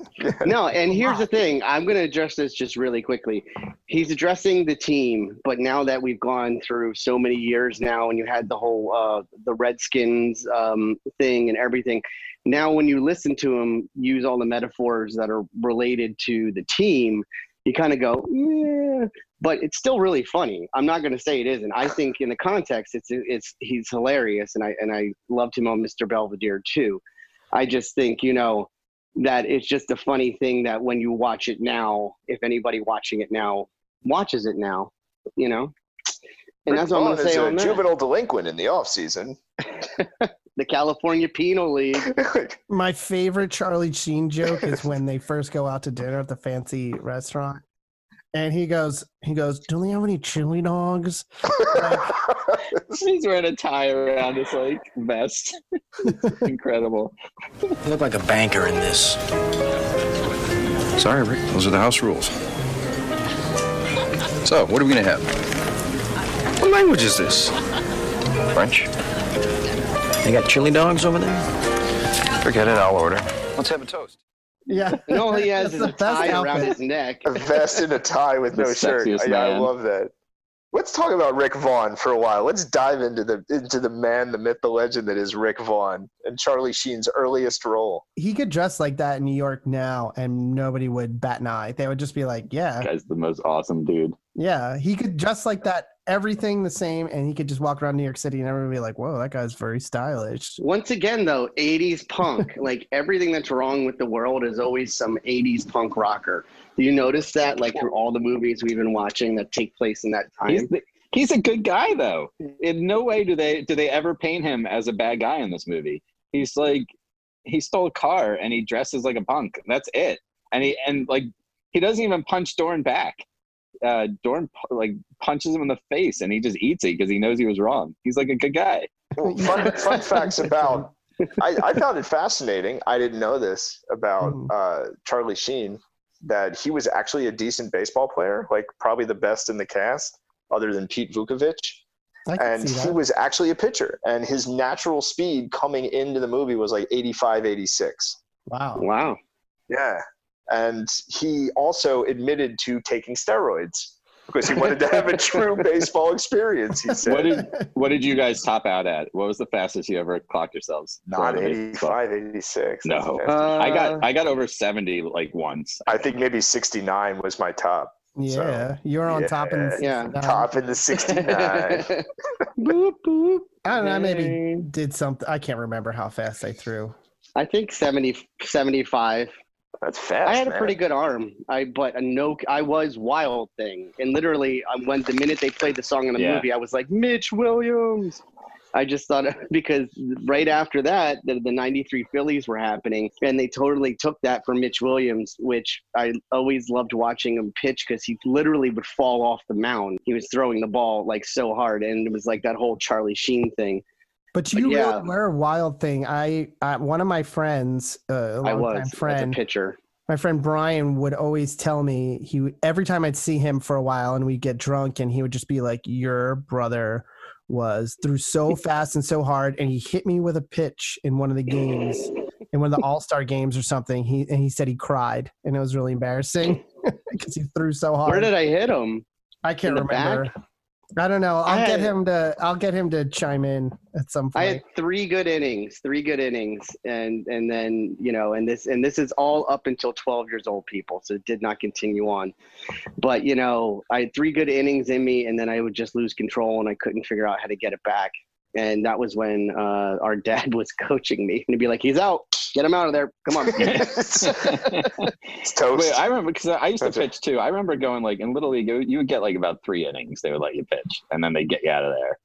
No, and here's the thing. I'm going to address this just really quickly. He's addressing the team, but now that we've gone through so many years now, and you had the whole uh, the Redskins um, thing and everything. Now, when you listen to him use all the metaphors that are related to the team, you kind of go, yeah, but it's still really funny. I'm not going to say it isn't. I think in the context, it's it's he's hilarious, and I and I loved him on Mr. Belvedere too. I just think you know that it's just a funny thing that when you watch it now, if anybody watching it now watches it now, you know. And Rick that's what I'm going to is say a on that. juvenile delinquent in the off season. The California Penal League. My favorite Charlie Sheen joke is when they first go out to dinner at the fancy restaurant. And he goes, he goes, do they have any chili dogs? He's wearing a tie around his like vest. Incredible. You look like a banker in this. Sorry, Rick. Those are the house rules. So, what are we gonna have? What language is this? French? They got chili dogs over there? Forget it. I'll order. Let's have a toast. Yeah. And all he has That's is a best tie around outfit. his neck. a vest and a tie with no shirt. sexiest Yeah, I love that. Let's talk about Rick Vaughn for a while. Let's dive into the into the man, the myth, the legend that is Rick Vaughn and Charlie Sheen's earliest role. He could dress like that in New York now and nobody would bat an eye. They would just be like, yeah, Guy's the most awesome dude. Yeah. He could dress like that, everything the same, and he could just walk around New York City and everyone would be like, whoa, that guy's very stylish. Once again, though, 80s punk. like everything that's wrong with the world is always some 80s punk rocker. Do you notice that, like through all the movies we've been watching that take place in that time? He's the, he's a good guy though. In no way do they do they ever paint him as a bad guy in this movie. He's like he stole a car and he dresses like a punk. That's it. And he and like he doesn't even punch Dorn back. Uh, Dorn like punches him in the face and he just eats it because he knows he was wrong. He's like a good guy. Well, fun, fun facts about I, I found it fascinating. I didn't know this about Mhm. uh, Charlie Sheen that he was actually a decent baseball player, like probably the best in the cast, other than Pete Vuckovich. I can And he was actually a pitcher, and his natural speed coming into the movie was like 85, 86. wow. wow. Yeah. And he also admitted to taking steroids because he wanted to have a true baseball experience, he said. What did what did you guys top out at? What was the fastest you ever clocked yourselves? Not throwing 85, 86. No. the fastest. I Uh, got I got over seventy like once. I think maybe 69 was my top. Yeah. You're on top in the Yeah. 69. Top in the 69. boop, boop. I don't know. I maybe did something. I can't remember how fast I threw. I think 70, 75. That's fast. I had a pretty good arm. I but a no, I was wild thing, and literally, um, when the minute they played the song in the Yeah. movie, I was like Mitch Williams. I just thought because right after that, the, the '93 Phillies were happening, and they totally took that from Mitch Williams, which I always loved watching him pitch because he literally would fall off the mound. He was throwing the ball like so hard, and it was like that whole Charlie Sheen thing. But you yeah. really were a wild thing. I, I one of my friends, uh, a I was as a friend, pitcher. my friend Brian would always tell me he every time I'd see him for a while and we'd get drunk and he would just be like, "Your brother was threw so fast and so hard, and he hit me with a pitch in one of the games, in one of the All Star games or something." He and he said he cried, and it was really embarrassing because he threw so hard. Where did I hit him? I can't the back? I don't know. I'll get him to. I'll get him to chime in at some point. I had three good innings, three good innings, and and then you know, and this and this is all up until 12 years old, people. So it did not continue on, but you know, I had three good innings in me, and then I would just lose control, and I couldn't figure out how to get it back. And that was when uh, our dad was coaching me, and he'd be like, "He's out, Get him out of there. Come on. it's toast. Wait, I remember because I used to pitch too. I remember going like in little league, you would get like about three innings. They would let you pitch, and then they would get you out of there.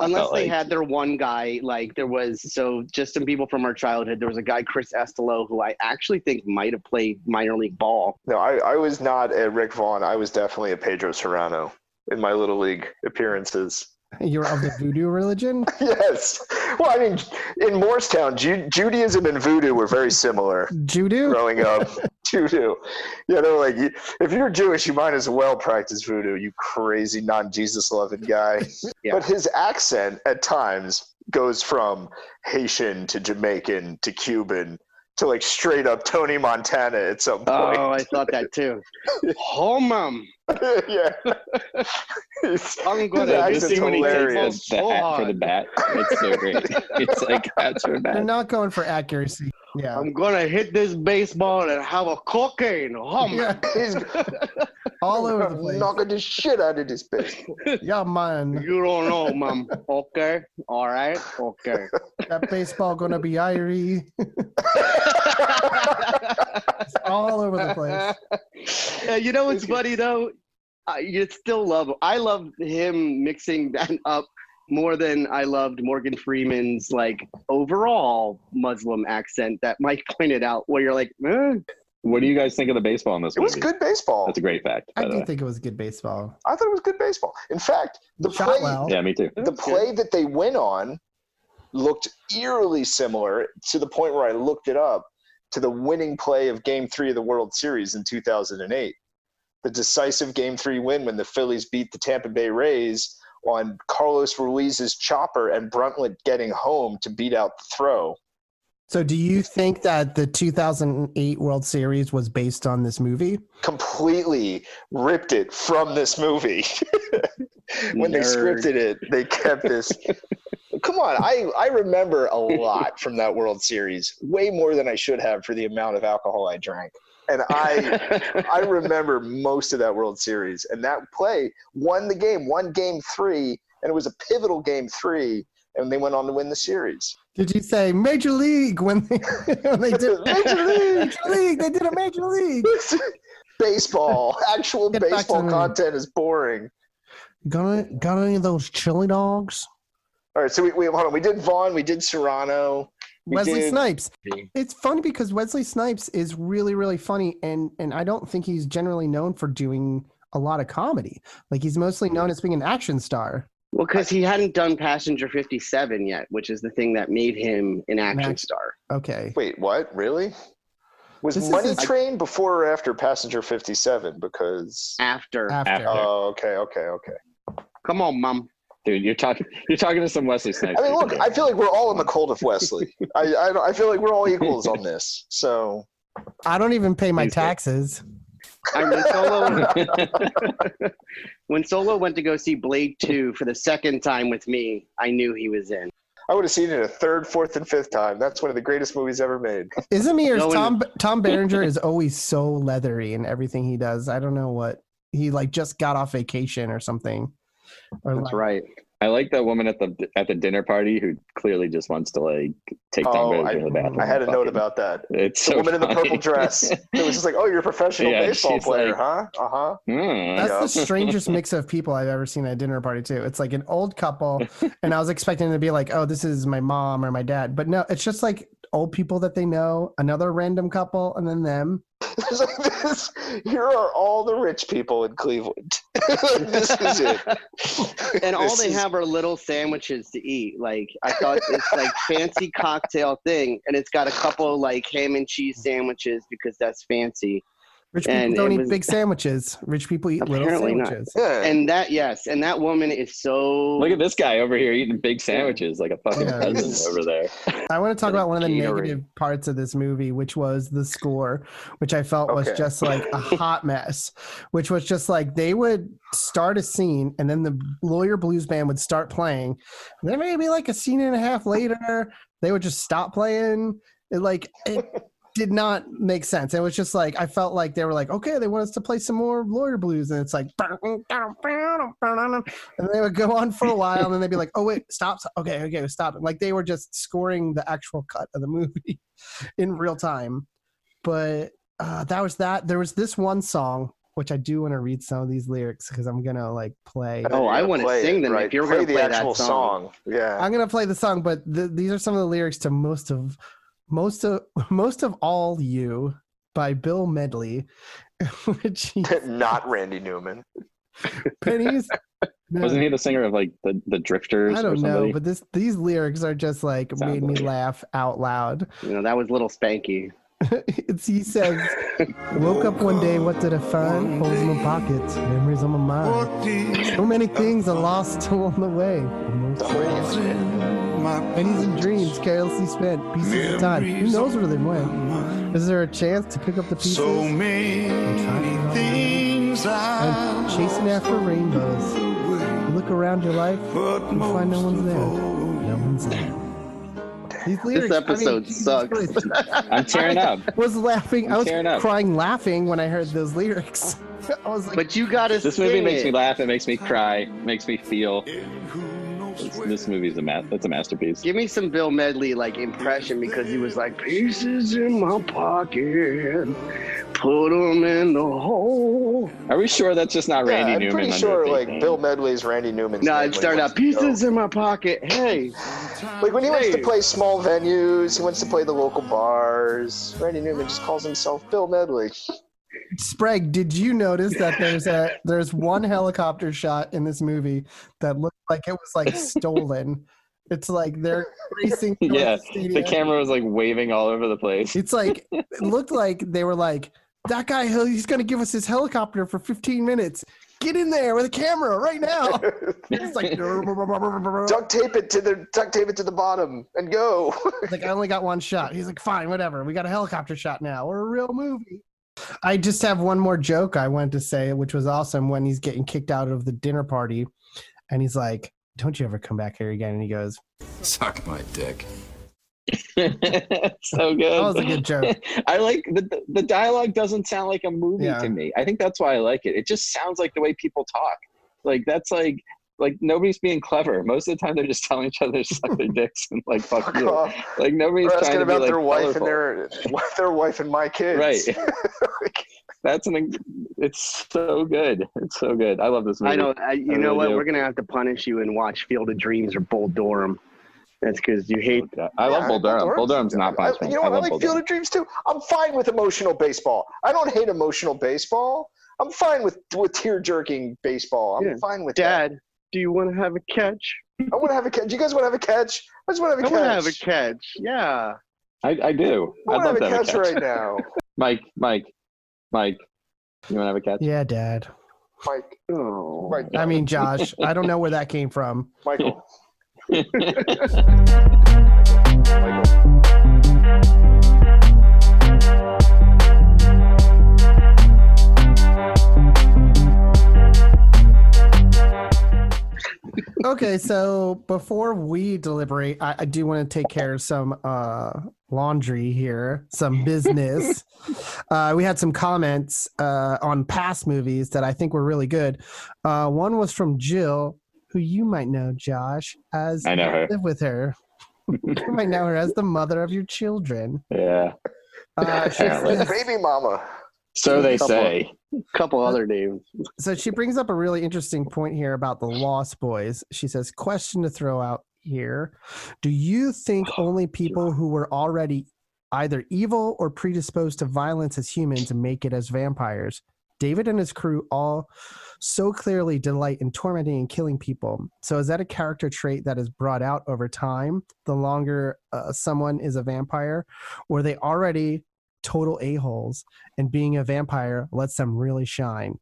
Unless felt they like- had their one guy, like there was, so just some people from our childhood, there was a guy, Chris Estelo, who I actually think might have played minor league ball. No, I, I was not a Rick Vaughn. I was definitely a Pedro Serrano in my little league appearances. You're of the voodoo religion? yes. Well, I mean, in Morristown, Ju- Judaism and voodoo were very similar. Judo? Growing up, voodoo. Yeah, they were like, if you're Jewish, you might as well practice voodoo, you crazy non-Jesus loving guy. yeah. But his accent at times goes from Haitian to Jamaican to Cuban to like straight up Tony Montana at some oh, point. Oh, I thought that too. Oh, mom. yeah. I'm His accent's hilarious. The hat for the bat. It's so great. it's like hats for They're bat. not going for accuracy. Yeah. I'm gonna hit this baseball and have a cocaine. Oh, man. All over the place. Knocking the shit out of this baseball. Yeah, man. You don't know, man. Okay. All right. Okay. That baseball gonna be Irie. it's all over the place. Yeah, you know what's funny though? I, you still love. I love him mixing that up more than I loved Morgan Freeman's like overall Muslim accent that Mike pointed out. Where you're like, eh. What do you guys think of the baseball in this game? It was good baseball. That's a great fact. I by the do think it was good baseball. I thought it was good baseball. In fact, the Shot play, well. Yeah, me too. the play that they went on looked eerily similar to the point where I looked it up to the winning play of Game Three of the World Series in 2008, the decisive Game Three win when the Phillies beat the Tampa Bay Rays on Carlos Ruiz's chopper and Bruntlett getting home to beat out the throw. So, do you think that the 2008 World Series was based on this movie? completely ripped it from this movie. when they scripted it, they kept this. Come on, I, I remember a lot from that World Series, way more than I should have for the amount of alcohol I drank. And I I remember most of that World Series. And that play won the game, won game three, and it was a pivotal game three, and they went on to win the series. Did you say Major League when they, when they did Major League! Major League? They did a Major League. Baseball, actual Get baseball content is boring. Got got any of those chili dogs? All right, so we, we hold on. We did Vaughn, we did Serrano, Wesley did- Snipes. It's funny because Wesley Snipes is really, really funny, and and I don't think he's generally known for doing a lot of comedy. Like he's mostly known as being an action star. Well, because he hadn't done Passenger 57 yet, which is the thing that made him an action Action- star. Okay. Wait, what? Really? Was This is Money his- Train before or after Passenger 57? Because After. After. oh, okay, okay, okay. Come on, mom. Dude, you're talking you're talking to some Wesley Snipes. I mean, look. I feel like we're all in the cult of Wesley. I, I, I feel like we're all equals on this. So I don't even pay my He's taxes. I when Solo when Solo went to go see Blade 2 for the second time with me, I knew he was in. I would have seen it a third, fourth, and fifth time. That's one of the greatest movies ever made. Isn't he or Going- Tom Tom Berenger is always so leathery in everything he does. I don't know what he like just got off vacation or something. Or That's like, right. I like that woman at the at the dinner party who clearly just wants to like take Tom Oh, Brady I, to the bathroom. I had a and note about that. It's The so woman in the purple dress. It was just like, oh, you're a professional Yeah, baseball player, like- huh? Uh huh. Hmm. That's Yeah. the strangest mix of people I've ever seen at a dinner party too. It's like an old couple, and I was expecting to be like, "Oh, this is my mom or my dad," but no, it's just like old people that they know, another random couple, and then them. Like this. Here are all the rich people in Cleveland. this is it. And all This they is- have are little sandwiches to eat. Like I thought it's like fancy cocktail thing, and it's got a couple like ham and cheese sandwiches because that's fancy. Rich people And don't eat was- big sandwiches. Rich people eat little Apparently not. sandwiches. Yeah. And that yes, and that woman is so Look at this guy over here eating big sandwiches like a fucking Yeah. peasant over there. I want to talk about one of the Gatorade. negative parts of this movie, which was the score, which I felt was just like a hot mess. Which was just like they would start a scene, and then the lawyer blues band would start playing. And then maybe like a scene and a half later, they would just stop playing. It like it did not make sense. It was just like I felt like they were like, okay, they want us to play some more lawyer blues, and it's like, and they would go on for a while, and then they'd be like, oh wait, stop, stop. okay, okay, stop it. Like they were just scoring the actual cut of the movie. in real time. But uh, that was that. There was this one song which I do want to read some of these lyrics because I'm gonna like play. Oh, I want to sing it, them. right? If you're play going to play the play actual that song, Yeah. I'm gonna play the song, but th- these are some of the lyrics to most of most of most of all you by Bill Medley, which Not Randy Newman. pennies. Wasn't he the singer of like the the Drifters I don't somebody? know, but this these lyrics are just like Sounds made me like it. laugh out loud. you know that was little Spanky. It's, he says, "Woke up one day, what did I find? Holes in my pockets, memories on my mind. So many things I lost along the way. Pennies and dreams carelessly spent, pieces of time. Who knows where they went? Is there a chance to pick up the pieces? So and try many to run? things I'm chasing after rainbows. You look around your life, you find no one's there. No one's there. These lyrics, This I mean, episode sucks. I'm tearing up. was laughing. I I'm was tearing up. crying laughing when I heard those lyrics. I was like, But you got to. This movie makes me laugh. It makes me cry. Makes me feel. It's, this movie's a ma- It's a masterpiece. Give me some Bill Medley like impression because he was like pieces in my pocket, put them in the hole. Are we sure that's just not Yeah, Randy I'm Newman? pretty sure like thing? Bill Medley's Randy Newman's. No, name it when started out pieces in my pocket. Hey, Like when he wants to play small venues, he wants to play the local bars. Randy Newman just calls himself Bill Medley. Sprague, did you notice that there's a there's one helicopter shot in this movie that looked like it was like stolen? It's like they're racing. Yeah, the, the camera was like waving all over the place. It's like it looked like they were like that guy. He's going to give us his helicopter for 15 minutes. Get in there with a camera right now. It's like duct tape it to the duct tape it to the bottom and go. like I only got one shot. He's like, fine, whatever. We got a helicopter shot now. We're a real movie. I just have one more joke I wanted to say, which was awesome when he's getting kicked out of the dinner party, and he's like, "Don't you ever come back here again?" And he goes, Suck my dick. so good. "That was a good joke." I like the the dialogue doesn't sound like a movie Yeah. to me. I think that's why I like it. It just sounds like the way people talk. Like that's like like nobody's being clever. Most of the time they're just telling each other to suck their dicks and like fuck you. off. Like nobody's They're trying asking to be about like their wife colorful. and their their wife and my kids. Right. That's an it's so good. It's so good. I love this movie. I know. I, you I know really what? do. We're gonna have to punish you and watch Field of Dreams or Bull Durham. That's because you hate. I love Yeah, Bull Durham. Bull Durham's- Durham's not I, you know what? I, love like Bull Field Durham. of Dreams too. I'm fine with emotional baseball. I don't hate emotional baseball. I'm fine with with tear jerking baseball. I'm Yeah. fine with that. Dad, do you want to have a catch? I want to have a catch. Do you guys want to have a catch? I just want to I have a want to have a catch. Yeah. I, I do. I I'd want to love have to a catch right now. Mike, Mike, Mike. You want to have a catch? Yeah, Dad. Mike, Oh. Mike, I mean, Josh. I don't know where that came from. Michael. Okay, so before we deliberate, I, I do want to take care of some uh, laundry here, some business. uh, we had some comments uh, on past movies that I think were really good. Uh, one was from Jill, who you might know, Josh, as I know her. live with her. you might know her as the mother of your children. Yeah. Uh, she Apparently. says- Baby mama. So they Couple- say. Couple other names. so she brings up a really interesting point here about the Lost Boys. She says, "Question to throw out here: Do you think only people who were already either evil or predisposed to violence as humans make it as vampires? David and his crew all so clearly delight in tormenting and killing people. So is that a character trait that is brought out over time? The longer uh, someone is a vampire, or they already?" Total a-holes, and being a vampire lets them really shine.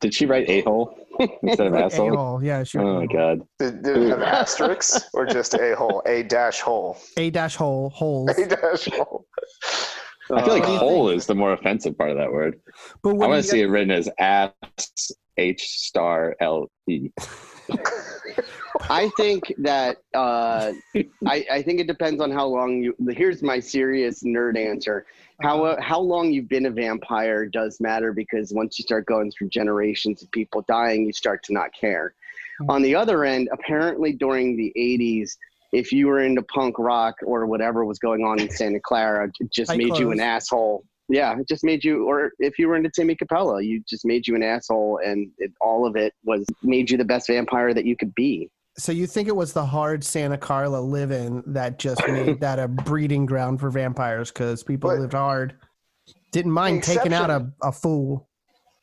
Did she write a hole instead of asshole? a-hole, yeah, sure. Oh my god. Did, did it have asterisks or just a hole? A dash hole. A dash hole holes. A dash hole. I feel like Uh, hole is the more offensive part of that word. But I what do want you to see it written as ass H star L E. I think that uh, I, I think it depends on how long you. Here's my serious nerd answer. How mm-hmm. uh, how long you've been a vampire does matter because once you start going through generations of people dying, you start to not care. Mm-hmm. On the other end, apparently during the 80s, if you were into punk rock or whatever was going on in Santa Carla, it just Tight made you an asshole. Yeah, it just made you, or if you were into Timmy Cappello, you just made you an asshole, and it, all of it was made you the best vampire that you could be. So you think it was the hard Santa Carla living that just made that a breeding ground for vampires because people lived hard, didn't mind taking out a, a fool.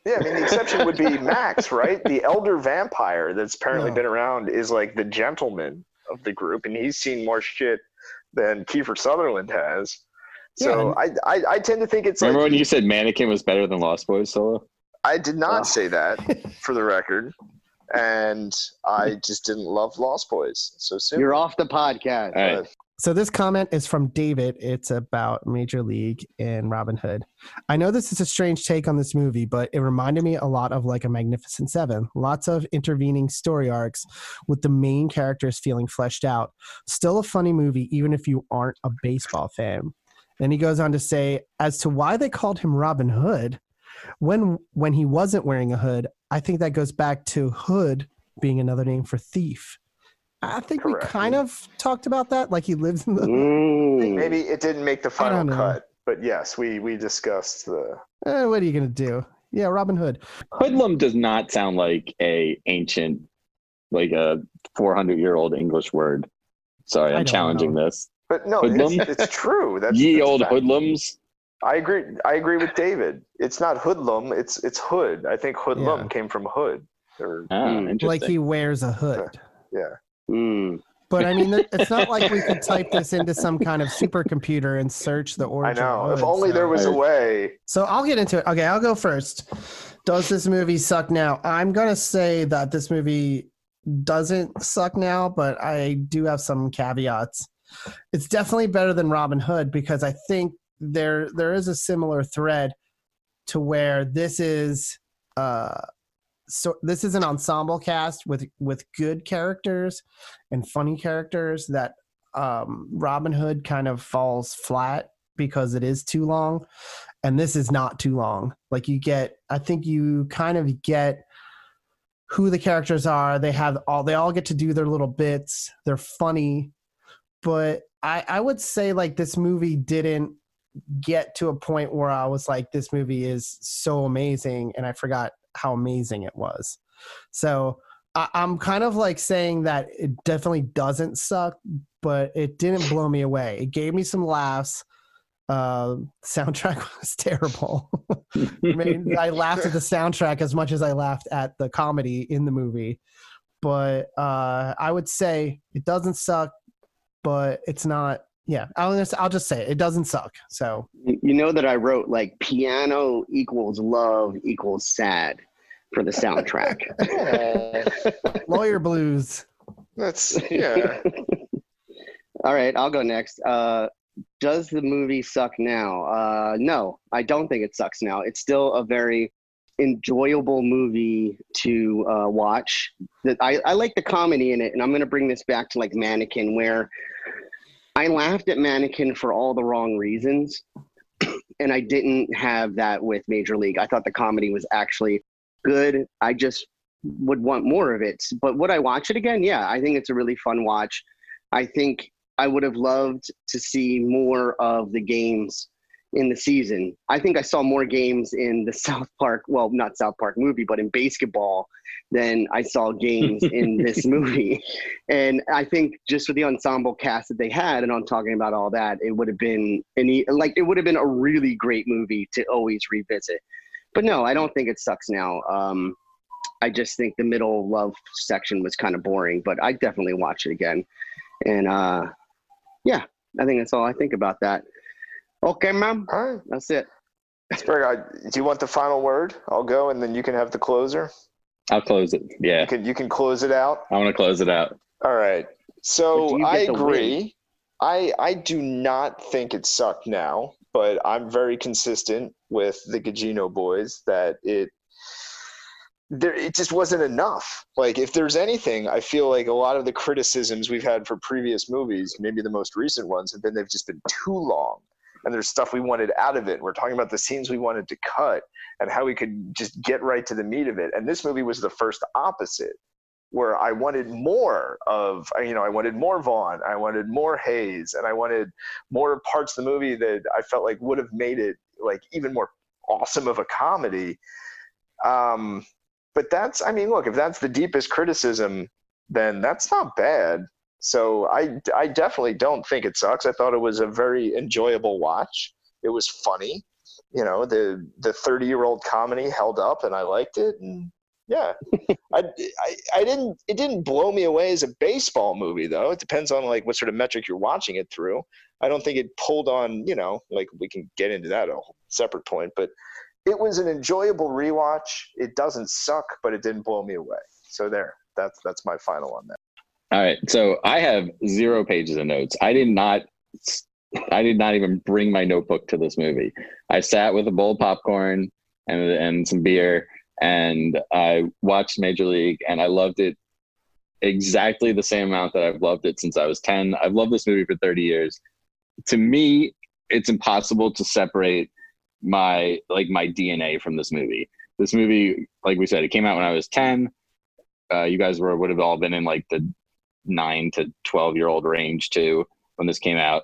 Yeah, I mean the exception would be Max, right? The elder vampire that's apparently Yeah. been around is like the gentleman of the group, and he's seen more shit than Kiefer Sutherland has. So I, I I tend to think it's Remember like when you said Mannequin was better than Lost Boys solo? I did not ah. say that for the record, and I just didn't love Lost Boys so soon. You're off the podcast. All right. So this comment is from David. It's about Major League and Robin Hood. I know this is a strange take on this movie, but it reminded me a lot of like a Magnificent Seven. Lots of intervening story arcs with the main characters feeling fleshed out. Still a funny movie, even if you aren't a baseball fan. Then he goes on to say, as to why they called him Robin Hood, when when he wasn't wearing a hood, I think that goes back to hood being another name for thief. I think we kind of talked about that. Like he lives in the. Maybe it didn't make the final cut, but yes, we we discussed the. Eh, what are you gonna do? Yeah, Robin Hood. Hoodlum does not sound like a ancient, like a 400 year old English word. Sorry, I I'm don't challenging this. But no, Hoodlum? it's, it's true. That's Ye that's old fact. hoodlums. I agree. I agree with David. It's not hoodlum. It's it's hood. I think hoodlum Yeah. came from hood. Or, Ah, Like he wears a hood. yeah. But I mean, it's not like we could type this into some kind of supercomputer and search the origin. I know. of If only so- there was a way. So I'll get into it. Okay, I'll go first. Does this movie suck now? I'm gonna say that this movie doesn't suck now, but I do have some caveats. It's definitely better than Robin Hood because I think there there is a similar thread to where this is uh so this is an ensemble cast with with good characters and funny characters that um Robin Hood kind of falls flat because it is too long. And this is not too long. Like you get i think you kind of get who the characters are. They have all they all get to do their little bits. They're funny. But i i would say like this movie didn't get to a point where i was like this movie is so amazing and i forgot how amazing it was. So I, i'm kind of like saying that it definitely doesn't suck but it didn't blow me away. It gave me some laughs. Uh soundtrack was terrible. I, mean, I laughed at the soundtrack as much as i laughed at the comedy in the movie but uh i would say it doesn't suck but it's not yeah i'll just, I'll just say it, it doesn't suck so You you know that I wrote like piano equals love equals sad for the soundtrack. lawyer blues That's yeah. All right, I'll go next. Uh, does the movie suck now? Uh, no, I don't think it sucks now. It's still a very enjoyable movie to uh, watch. That I, I like the comedy in it, and I'm going to bring this back to like Mannequin, where I laughed at Mannequin for all the wrong reasons, and I didn't have that with Major League. I thought the comedy was actually good. I just would want more of it. But would I watch it again? Yeah, I think it's a really fun watch. I think I would have loved to see more of the games in the season. I think I saw more games in the South Park, well, not South Park movie, but in basketball than I saw games in this movie. And I think just with the ensemble cast that they had, and I'm talking about all that, it would have been any like it would have been a really great movie to always revisit. But no, I don't think it sucks now. Um, I just think the middle love section was kind of boring, but I definitely watch it again. And uh, yeah, I think that's all I think about that. Okay, ma'am. All right. That's it. Sprig, I, do you want the final word? I'll go, and then you can have the closer. I'll close it. Yeah, You can you can close it out. I want to close it out. All right. So I agree. I I do not think it sucked now, but I'm very consistent with the Gugino boys that it there it just wasn't enough. Like if there's anything, I feel like a lot of the criticisms we've had for previous movies, maybe the most recent ones, have been they've just been too long. And there's stuff we wanted out of it. We're talking about the scenes we wanted to cut and how we could just get right to the meat of it. And this movie was the first opposite. where I wanted more of, you know, I wanted more Vaughn, I wanted more Hayes, and I wanted more parts of the movie that I felt like would have made it like even more awesome of a comedy. Um, but that's, I mean, look, if that's the deepest criticism, then that's not bad. So I, I definitely don't think it sucks. I thought it was a very enjoyable watch. It was funny. You know, the the 30 year old comedy held up, and I liked it. And yeah, I, I I didn't it didn't blow me away as a baseball movie though. It depends on like what sort of metric you're watching it through. I don't think it pulled on you know like we can get into that a separate point, but it was an enjoyable rewatch. It doesn't suck, but it didn't blow me away. So there, that's that's my final on that. All right. So I have zero pages of notes. I did not I did not even bring my notebook to this movie. I sat with a bowl of popcorn and and some beer and I watched Major League and I loved it exactly the same amount that I've loved it since I was 10. I've loved this movie for 30 years. To me, it's impossible to separate my like my DNA from this movie. This movie, like we said, it came out when I was 10. Uh, you guys were would have all been in like the nine to 12 year old range too when this came out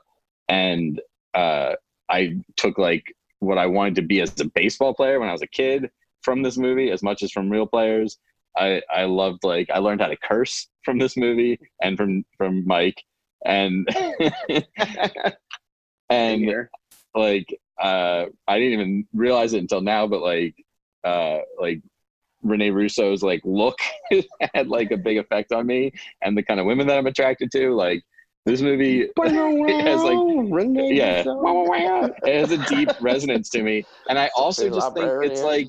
and uh, i took like what i wanted to be as a baseball player when i was a kid from this movie as much as from real players. I i loved like i learned how to curse from this movie and from from mike. And and like uh i didn't even realize it until now but like uh like Rene Russo's like look had like a big effect on me and the kind of women that I'm attracted to. Like this movie has like yeah, it has a deep resonance to me. And I also just think it's like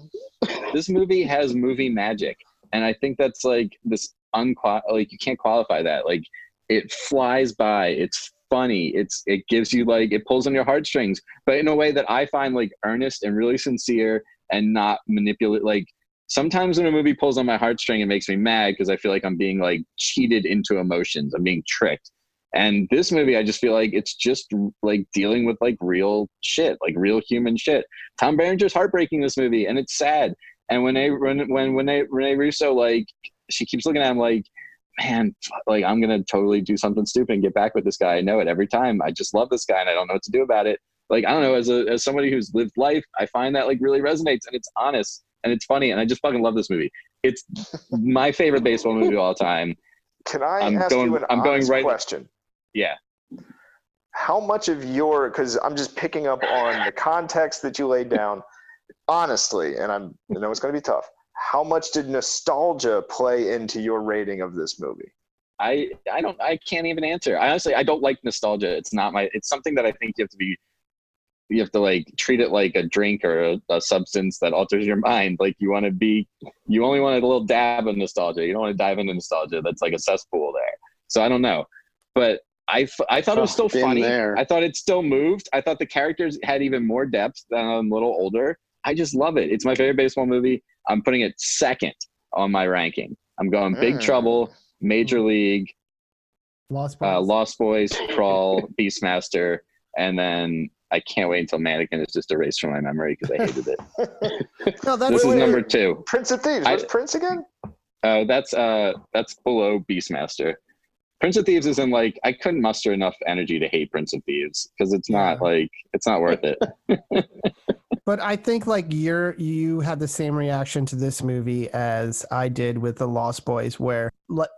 this movie has movie magic. And I think that's like this unqual like you can't qualify that. Like it flies by, it's funny, it's it gives you like it pulls on your heartstrings, but in a way that I find like earnest and really sincere and not manipulate like sometimes when a movie pulls on my heartstring, it makes me mad because I feel like I'm being like cheated into emotions. I'm being tricked. And this movie, I just feel like it's just like dealing with like real shit, like real human shit. Tom Berenger's heartbreaking this movie, and it's sad. And when they when when when they Rene Russo like she keeps looking at him like, man, like I'm gonna totally do something stupid and get back with this guy. I know it every time. I just love this guy, and I don't know what to do about it. Like I don't know, as a as somebody who's lived life, I find that like really resonates, and it's honest and it's funny, and I just fucking love this movie. It's my favorite baseball movie of all time. Can I I'm ask going, you an I'm going honest right. question? Yeah. How much of your because I'm just picking up on the context that you laid down, honestly, and I'm I know it's going to be tough. How much did nostalgia play into your rating of this movie? I I don't I can't even answer. I honestly I don't like nostalgia. It's not my. It's something that I think you have to be. You have to like treat it like a drink or a, a substance that alters your mind. Like you want to be, you only want a little dab of nostalgia. You don't want to dive into nostalgia. That's like a cesspool there. So I don't know, but I, f- I thought it was still Been funny. there. I thought it still moved. I thought the characters had even more depth than I'm a little older. I just love it. It's my favorite baseball movie. I'm putting it second on my ranking. I'm going Big Mm. Trouble, Major League, Lost Boys. uh, Lost Boys, Crawl, Beastmaster, and then I can't wait until Mannequin is just erased from my memory because I hated it. no, that's this is number two. Prince of Thieves. I- What's Prince again? Uh, that's uh, that's below Beastmaster. Prince of Thieves isn't like I couldn't muster enough energy to hate Prince of Thieves because it's not like it's not worth it. But I think like you're you had the same reaction to this movie as I did with the Lost Boys, where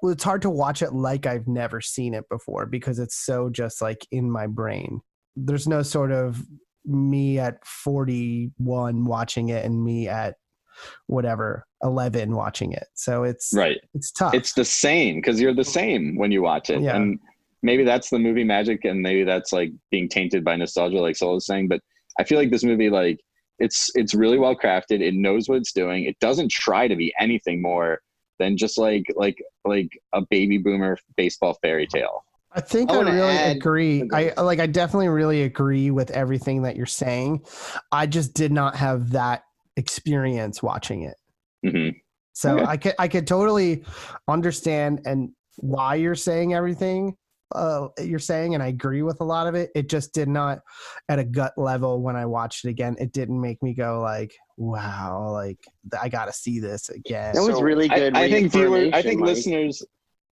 it's hard to watch it like I've never seen it before because it's so just like in my brain. There's no sort of me at 41 watching it and me at whatever 11 watching it. So it's right. It's tough. It's the same because you're the same when you watch it, Yeah. and maybe that's the movie magic, and maybe that's like being tainted by nostalgia, like Sol was saying. But I feel like this movie, like it's it's really well crafted. It knows what it's doing. It doesn't try to be anything more than just like like like a baby boomer baseball fairy tale. I think I I, really add- agree. I like I definitely really agree with everything that you're saying. I just did not have that experience watching it. hmm So Okay. I could I could totally understand and why you're saying everything, uh, you're saying, and I agree with a lot of it. It just did not, at a gut level, when I watched it again, it didn't make me go like, "Wow!" Like I got to see this again. That was really good. I think viewers, I think Mike. listeners,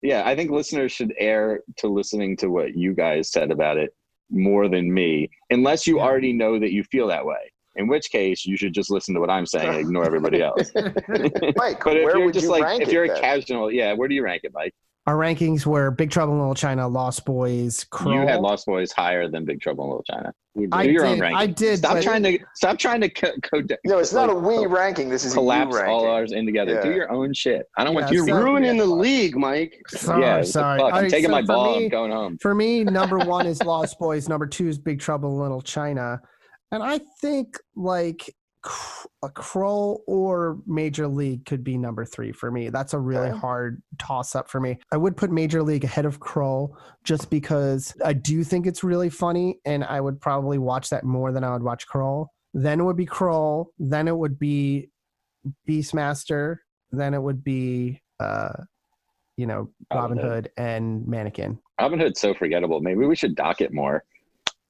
yeah, I think listeners should err to listening to what you guys said about it more than me, unless you already know that you feel that way. In which case, you should just listen to what I'm saying and ignore everybody else. Mike, but if where you're would just you like, rank if you're a then? casual, yeah, where do you rank it, Mike? Our rankings were Big Trouble in Little China, Lost Boys, Crawl. You had Lost Boys higher than Big Trouble in Little China. Do I your own did- ranking. I did, Stop trying to stop trying to co- co- No, it's not a we co- ranking. This is a you collapse all ours in together. Do your own shit. I don't want Yeah, you. You're to ruining the league, Mike. Sorry, yeah, sorry. I'm Alright, taking so my ball. me- I'm going home. For me, number one is Lost Boys. Number two is Big Trouble in Little China, and I think like Cr- a Crawl or Major League could be number three for me. That's a really Okay. hard toss up for me. I would put Major League ahead of Crawl just because I do think it's really funny, and I would probably watch that more than I would watch Crawl. Then it would be Kroll. Then it would be Beastmaster. Then it would be, uh, you know, Robin Robin Hood. Hood and Mannequin. Robin Hood's so forgettable. Maybe we should dock it more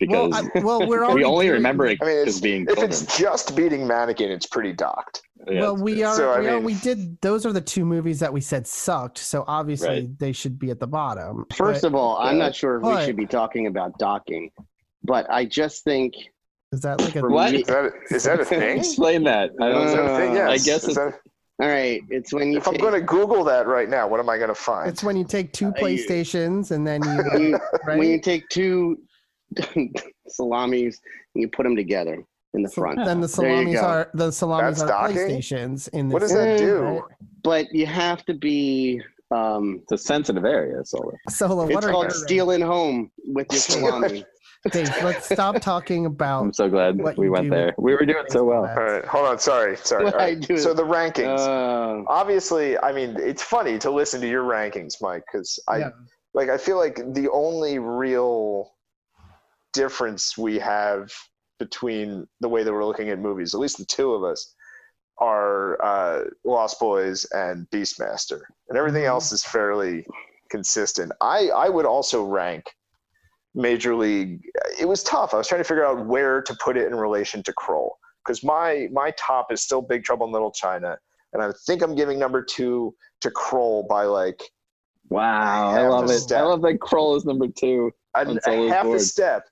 because Well, I- well, we're we only doing- remember it I mean, as being if children. it's just beating Mannequin, it's pretty docked. Yeah, well, we are. So, I we, are we did. Those are the two movies that we said sucked. So obviously Right. they should be at the bottom. First But of all, I'm Yeah. not sure if we should be talking about docking, but I just think is that like a for What? me- Is that is that a thing? Explain that. I don't that a know. thing? Uh, Yes. I guess Is it's, that- all right, it's when you if I'm going to Google that right now, what am I going to find? It's when you take two Uh, you- PlayStations and then when you you, right. when you take two salamis and you put them together in the So front. then the salamis are the salamis That's are docking? PlayStations. In the What does that do? right? But you have to be. Um, it's a sensitive area, Solo. Solo, it's what are called your stealing home with your salami. Dave, let's stop talking about I'm so glad what we went there. We were doing so well. All right, hold on. Sorry, sorry. What right. So the rankings. Uh, Obviously, I mean, it's funny to listen to your rankings, Mike, because I Yeah. like. I feel like the only real difference we have between the way that we're looking at movies, at least the two of us, are uh, Lost Boys and Beastmaster, and everything Mhm. else is fairly consistent. I I would also rank Major League. It was tough. I was trying to figure out where to put it in relation to Krull because my my top is still Big Trouble in Little China, and I think I'm giving number two to Krull by like Wow, I love it. step. I love that Krull is number two. a, On a Solo's half a step.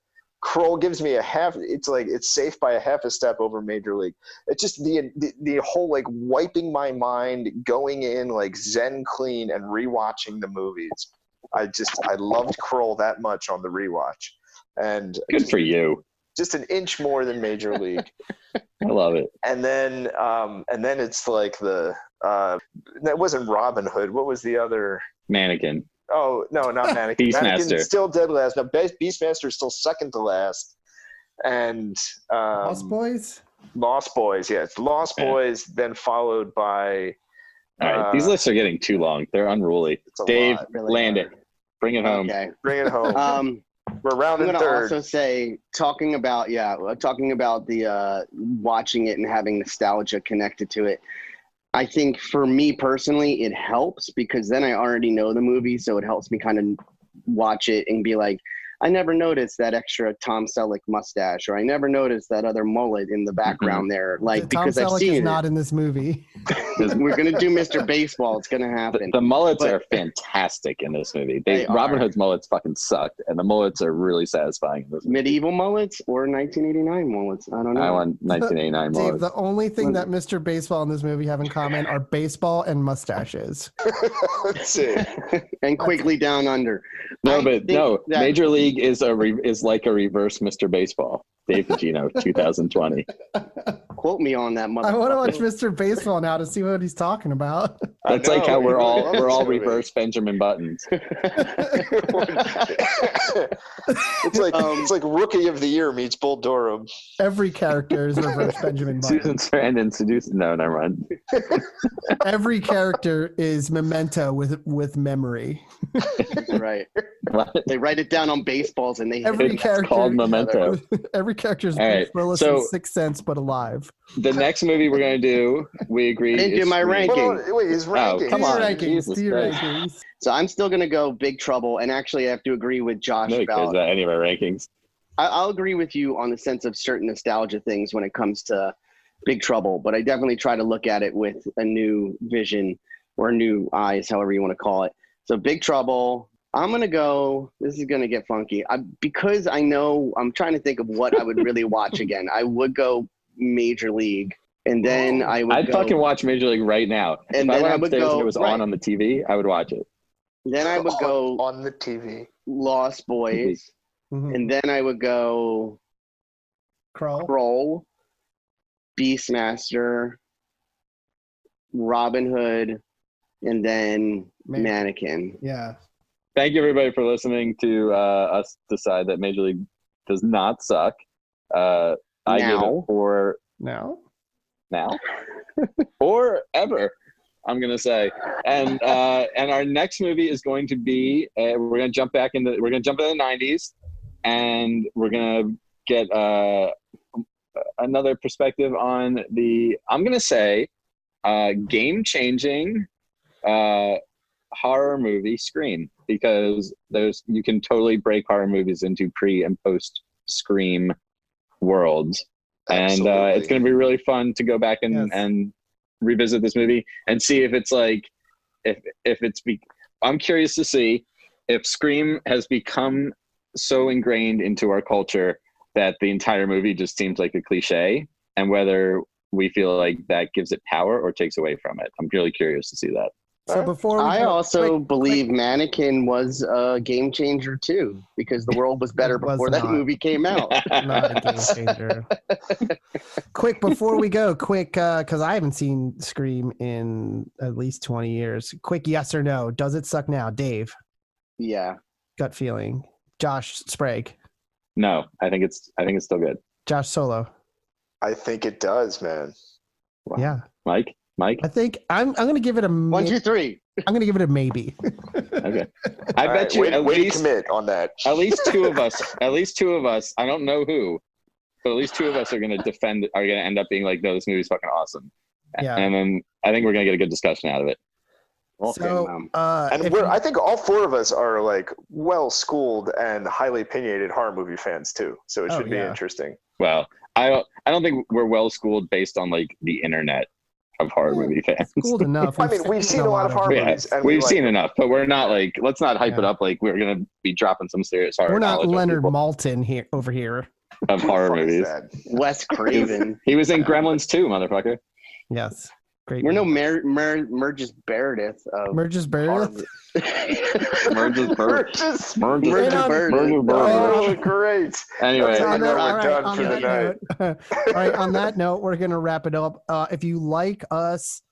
Krull gives me a half. It's like it's safe by a half a step over Major League. It's just the the, the whole like wiping my mind, going in like zen clean and rewatching the movies. I just I loved Krull that much on the rewatch, and Good just, for you. just an inch more than Major League. I love it. and then um and then it's like the uh that wasn't Robin Hood. What was the other? Mannequin. Oh no, not Mannequin. Beastmaster. Mannequin's still dead last. No, Be- Beastmaster is still second to last. And um, Lost Boys? Lost Boys, yeah, it's Lost Yeah. Boys, then followed by All right, these Uh, lists are getting too long. They're unruly. Dave, lot. really land are. it. Bring it home. okay. Bring it home. Um, We're I'm gonna third. also say talking about yeah, uh, talking about the uh, watching it and having nostalgia connected to it. I think for me personally, it helps because then I already know the movie, so it helps me kind of watch it and be like, I never noticed that extra Tom Selleck mustache, or I never noticed that other mullet in the mm-hmm. background there, like Tom because I've Selleck seen is it. not in this movie. We're gonna do Mr. Baseball. It's gonna happen. the mullets But- are fantastic in this movie. They, They Robin. Hood's mullets fucking sucked, and the mullets are really satisfying in this movie. Medieval mullets or 1989 mullets? I don't know. I want 1989 Dave, mullets. the only thing that Mr. Baseball and this movie have in common are baseball and mustaches. Let's see. and quickly down under. No, I but no. Major League is a re, is like a reverse Mr. Baseball. Dave Pagino, 2020. Quote me on that. I want to watch. Mr. Baseball now to see what he's talking about. That's like how we're all we're all reverse Benjamin Buttons. it's like Um, it's like Rookie of the Year meets Bull Durham. Every character is reverse Benjamin Button. Susan Sarandon seduced. No, never mind. Every character is memento with with memory. right. They write it down on baseballs and they Every character- called. Memento. Every character is All right, Bruce Willis so- in Sixth Sense, but alive. The next movie we're gonna do, we agree. I didn't do my Scream. ranking. Hold on, wait, his Oh, come on, rankings. Jesus Do your Christ. rankings. So I'm still gonna go Big Trouble, and actually I have to agree with Josh Nobody cares about. about any of our rankings. I, I'll agree with you on the sense of certain nostalgia things when it comes to Big Trouble, but I definitely try to look at it with a new vision or new eyes, however you want to call it. So Big Trouble. I'm gonna go. This is gonna get funky. I, because I know I'm trying to think of what I would really watch again. I would go Major League, and then I would. I'd go, fucking watch Major League right now. And if I then went I would upstairs and go- it was right. on on the TV, I would watch it. Then I would go on the TV. Lost Boys, Mhm. and then I would go Krull. Krull, Beastmaster, Robin Hood, and then Man- Mannequin. Yeah. Thank you everybody for listening to uh, us decide that Major League does not suck. Uh, I give it Now. for Now. now or ever. I'm gonna say, and uh, and our next movie is going to be uh, we're gonna jump back into we're gonna jump into the '90s, and we're gonna get uh, another perspective on the I'm gonna say uh, game changing uh, horror movie Scream because there's you can totally break horror movies into pre and post Scream worlds. And uh, it's going to be really fun to go back and Yes. and revisit this movie and see if it's like if if it's be i'm curious to see if scream has become so ingrained into our culture that the entire movie just seems like a cliche and whether we feel like that gives it power or takes away from it. I'm really curious to see that So before we I go- also quick- believe Mannequin was a game changer too, because the world was better was before that movie came out. not a game changer. quick before we go, quick uh, because I haven't seen Scream in at least twenty years. Quick yes or no? Does it suck now, Dave? yeah. Gut feeling. Josh Sprague. no i think it's i think it's still good Josh Solo. I think it does, man. Wow. Yeah, mike mike I think I'm. I'm gonna give it a. One, may- two, three. I'm gonna give it a maybe. okay i All bet right, you way, at way least commit on that. at least two of us at least two of us i don't know who but at least two of us are going to defend are going to end up being like no this movie's fucking awesome Yeah. and then i think we're going to get a good discussion out of it Okay, so, Mom. uh, And we're, you- I think all four of us are like well schooled and highly opinionated horror movie fans too. So it Oh, should be interesting. well i don't i don't think we're well schooled based on like the internet of horror movie fans. Schooled enough. I mean, we've seen a lot of horror yeah, movies, and we we've like seen enough but we're not like let's not hype it up like we're going to be dropping some serious horror We're not Leonard people. Maltin here over here. of horror movies? Wes Craven. he was in gremlins too motherfucker. Yes, great. We're no movie. Mer- Mer- Merges Meredith of Merges horror Meredith. Merges Bird. Burgess. Merges Merges Meredith. Merges Bird. Oh, great. anyway That's on that, we're all right, done on for the that note, all right, on that note, we're gonna wrap it up. Uh, if you like us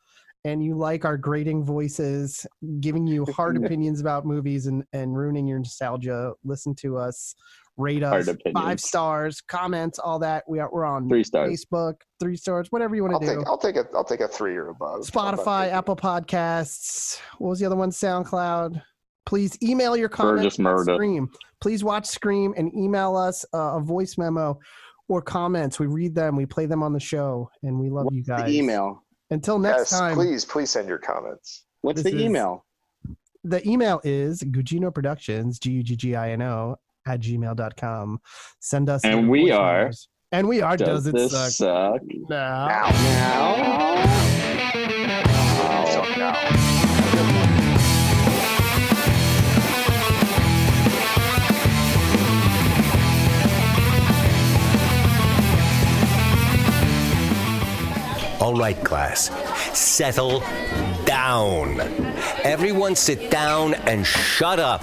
and you like our grating voices, giving you hard opinions about movies and and ruining your nostalgia, listen to us. Rate us five stars, comments, all that. We are we're on Three stars. Facebook, three stars, whatever you I'll want to take do. I'll take a I'll take a three or above. How Spotify, that? Apple Podcasts. What was the other one? SoundCloud. Please email your comments. Burgess on Meredith. Scream. Please watch Scream and email us uh, a voice memo or comments. We read them. We play them on the show, and we love you guys. the email. Until next yes, time. please, please send your comments. What's This the is- email? The email is Gugino Productions, G U G G I N O, at gmail.com. Send us. And we are- memos. And we are. Does, does it this suck? suck Now. Now. So now. All right, class, settle down. Everyone sit down and shut up.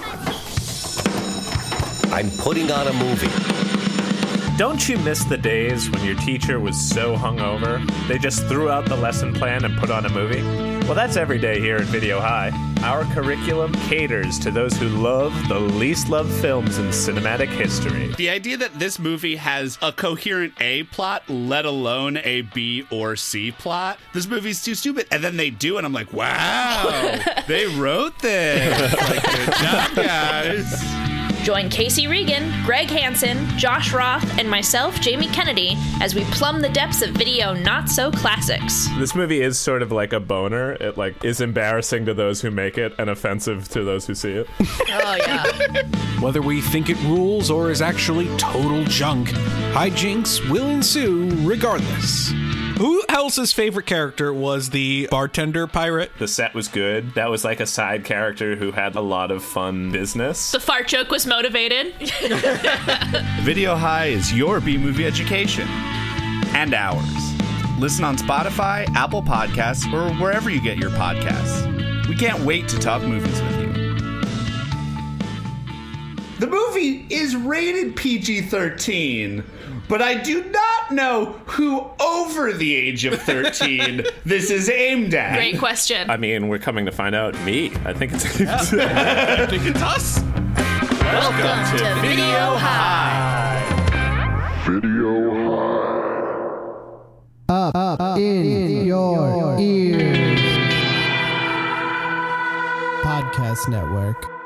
I'm putting on a movie. Don't you miss the days when your teacher was so hungover they just threw out the lesson plan and put on a movie? Well, that's every day here at Video High. Our curriculum caters to those who love the least loved films in cinematic history. The idea that this movie has a coherent A plot, let alone a B or C plot, this movie's too stupid. And then they do, and I'm like, wow, they wrote this. Like, good job, guys. Join Casey Regan, Greg Hansen, Josh Roth, and myself, Jamie Kennedy, as we plumb the depths of video not so classics. This movie is sort of like a boner. It like is embarrassing to those who make it and offensive to those who see it. Oh, yeah. Whether we think it rules or is actually total junk, hijinks will ensue regardless. Who else's favorite character was the bartender pirate? The set was good. That was like a side character who had a lot of fun business. The fart joke was motivated. Video High is your B movie education and ours. Listen on Spotify, Apple Podcasts, or wherever you get your podcasts. We can't wait to talk movies with you. The movie is rated PG 13, but I do not know who over the age of 13 this is aimed at. Great question. I mean, we're coming to find out. Me, I think it's. I think it's us. Welcome to Video High. Video High. Up, up, in, your, ears. Podcast Network.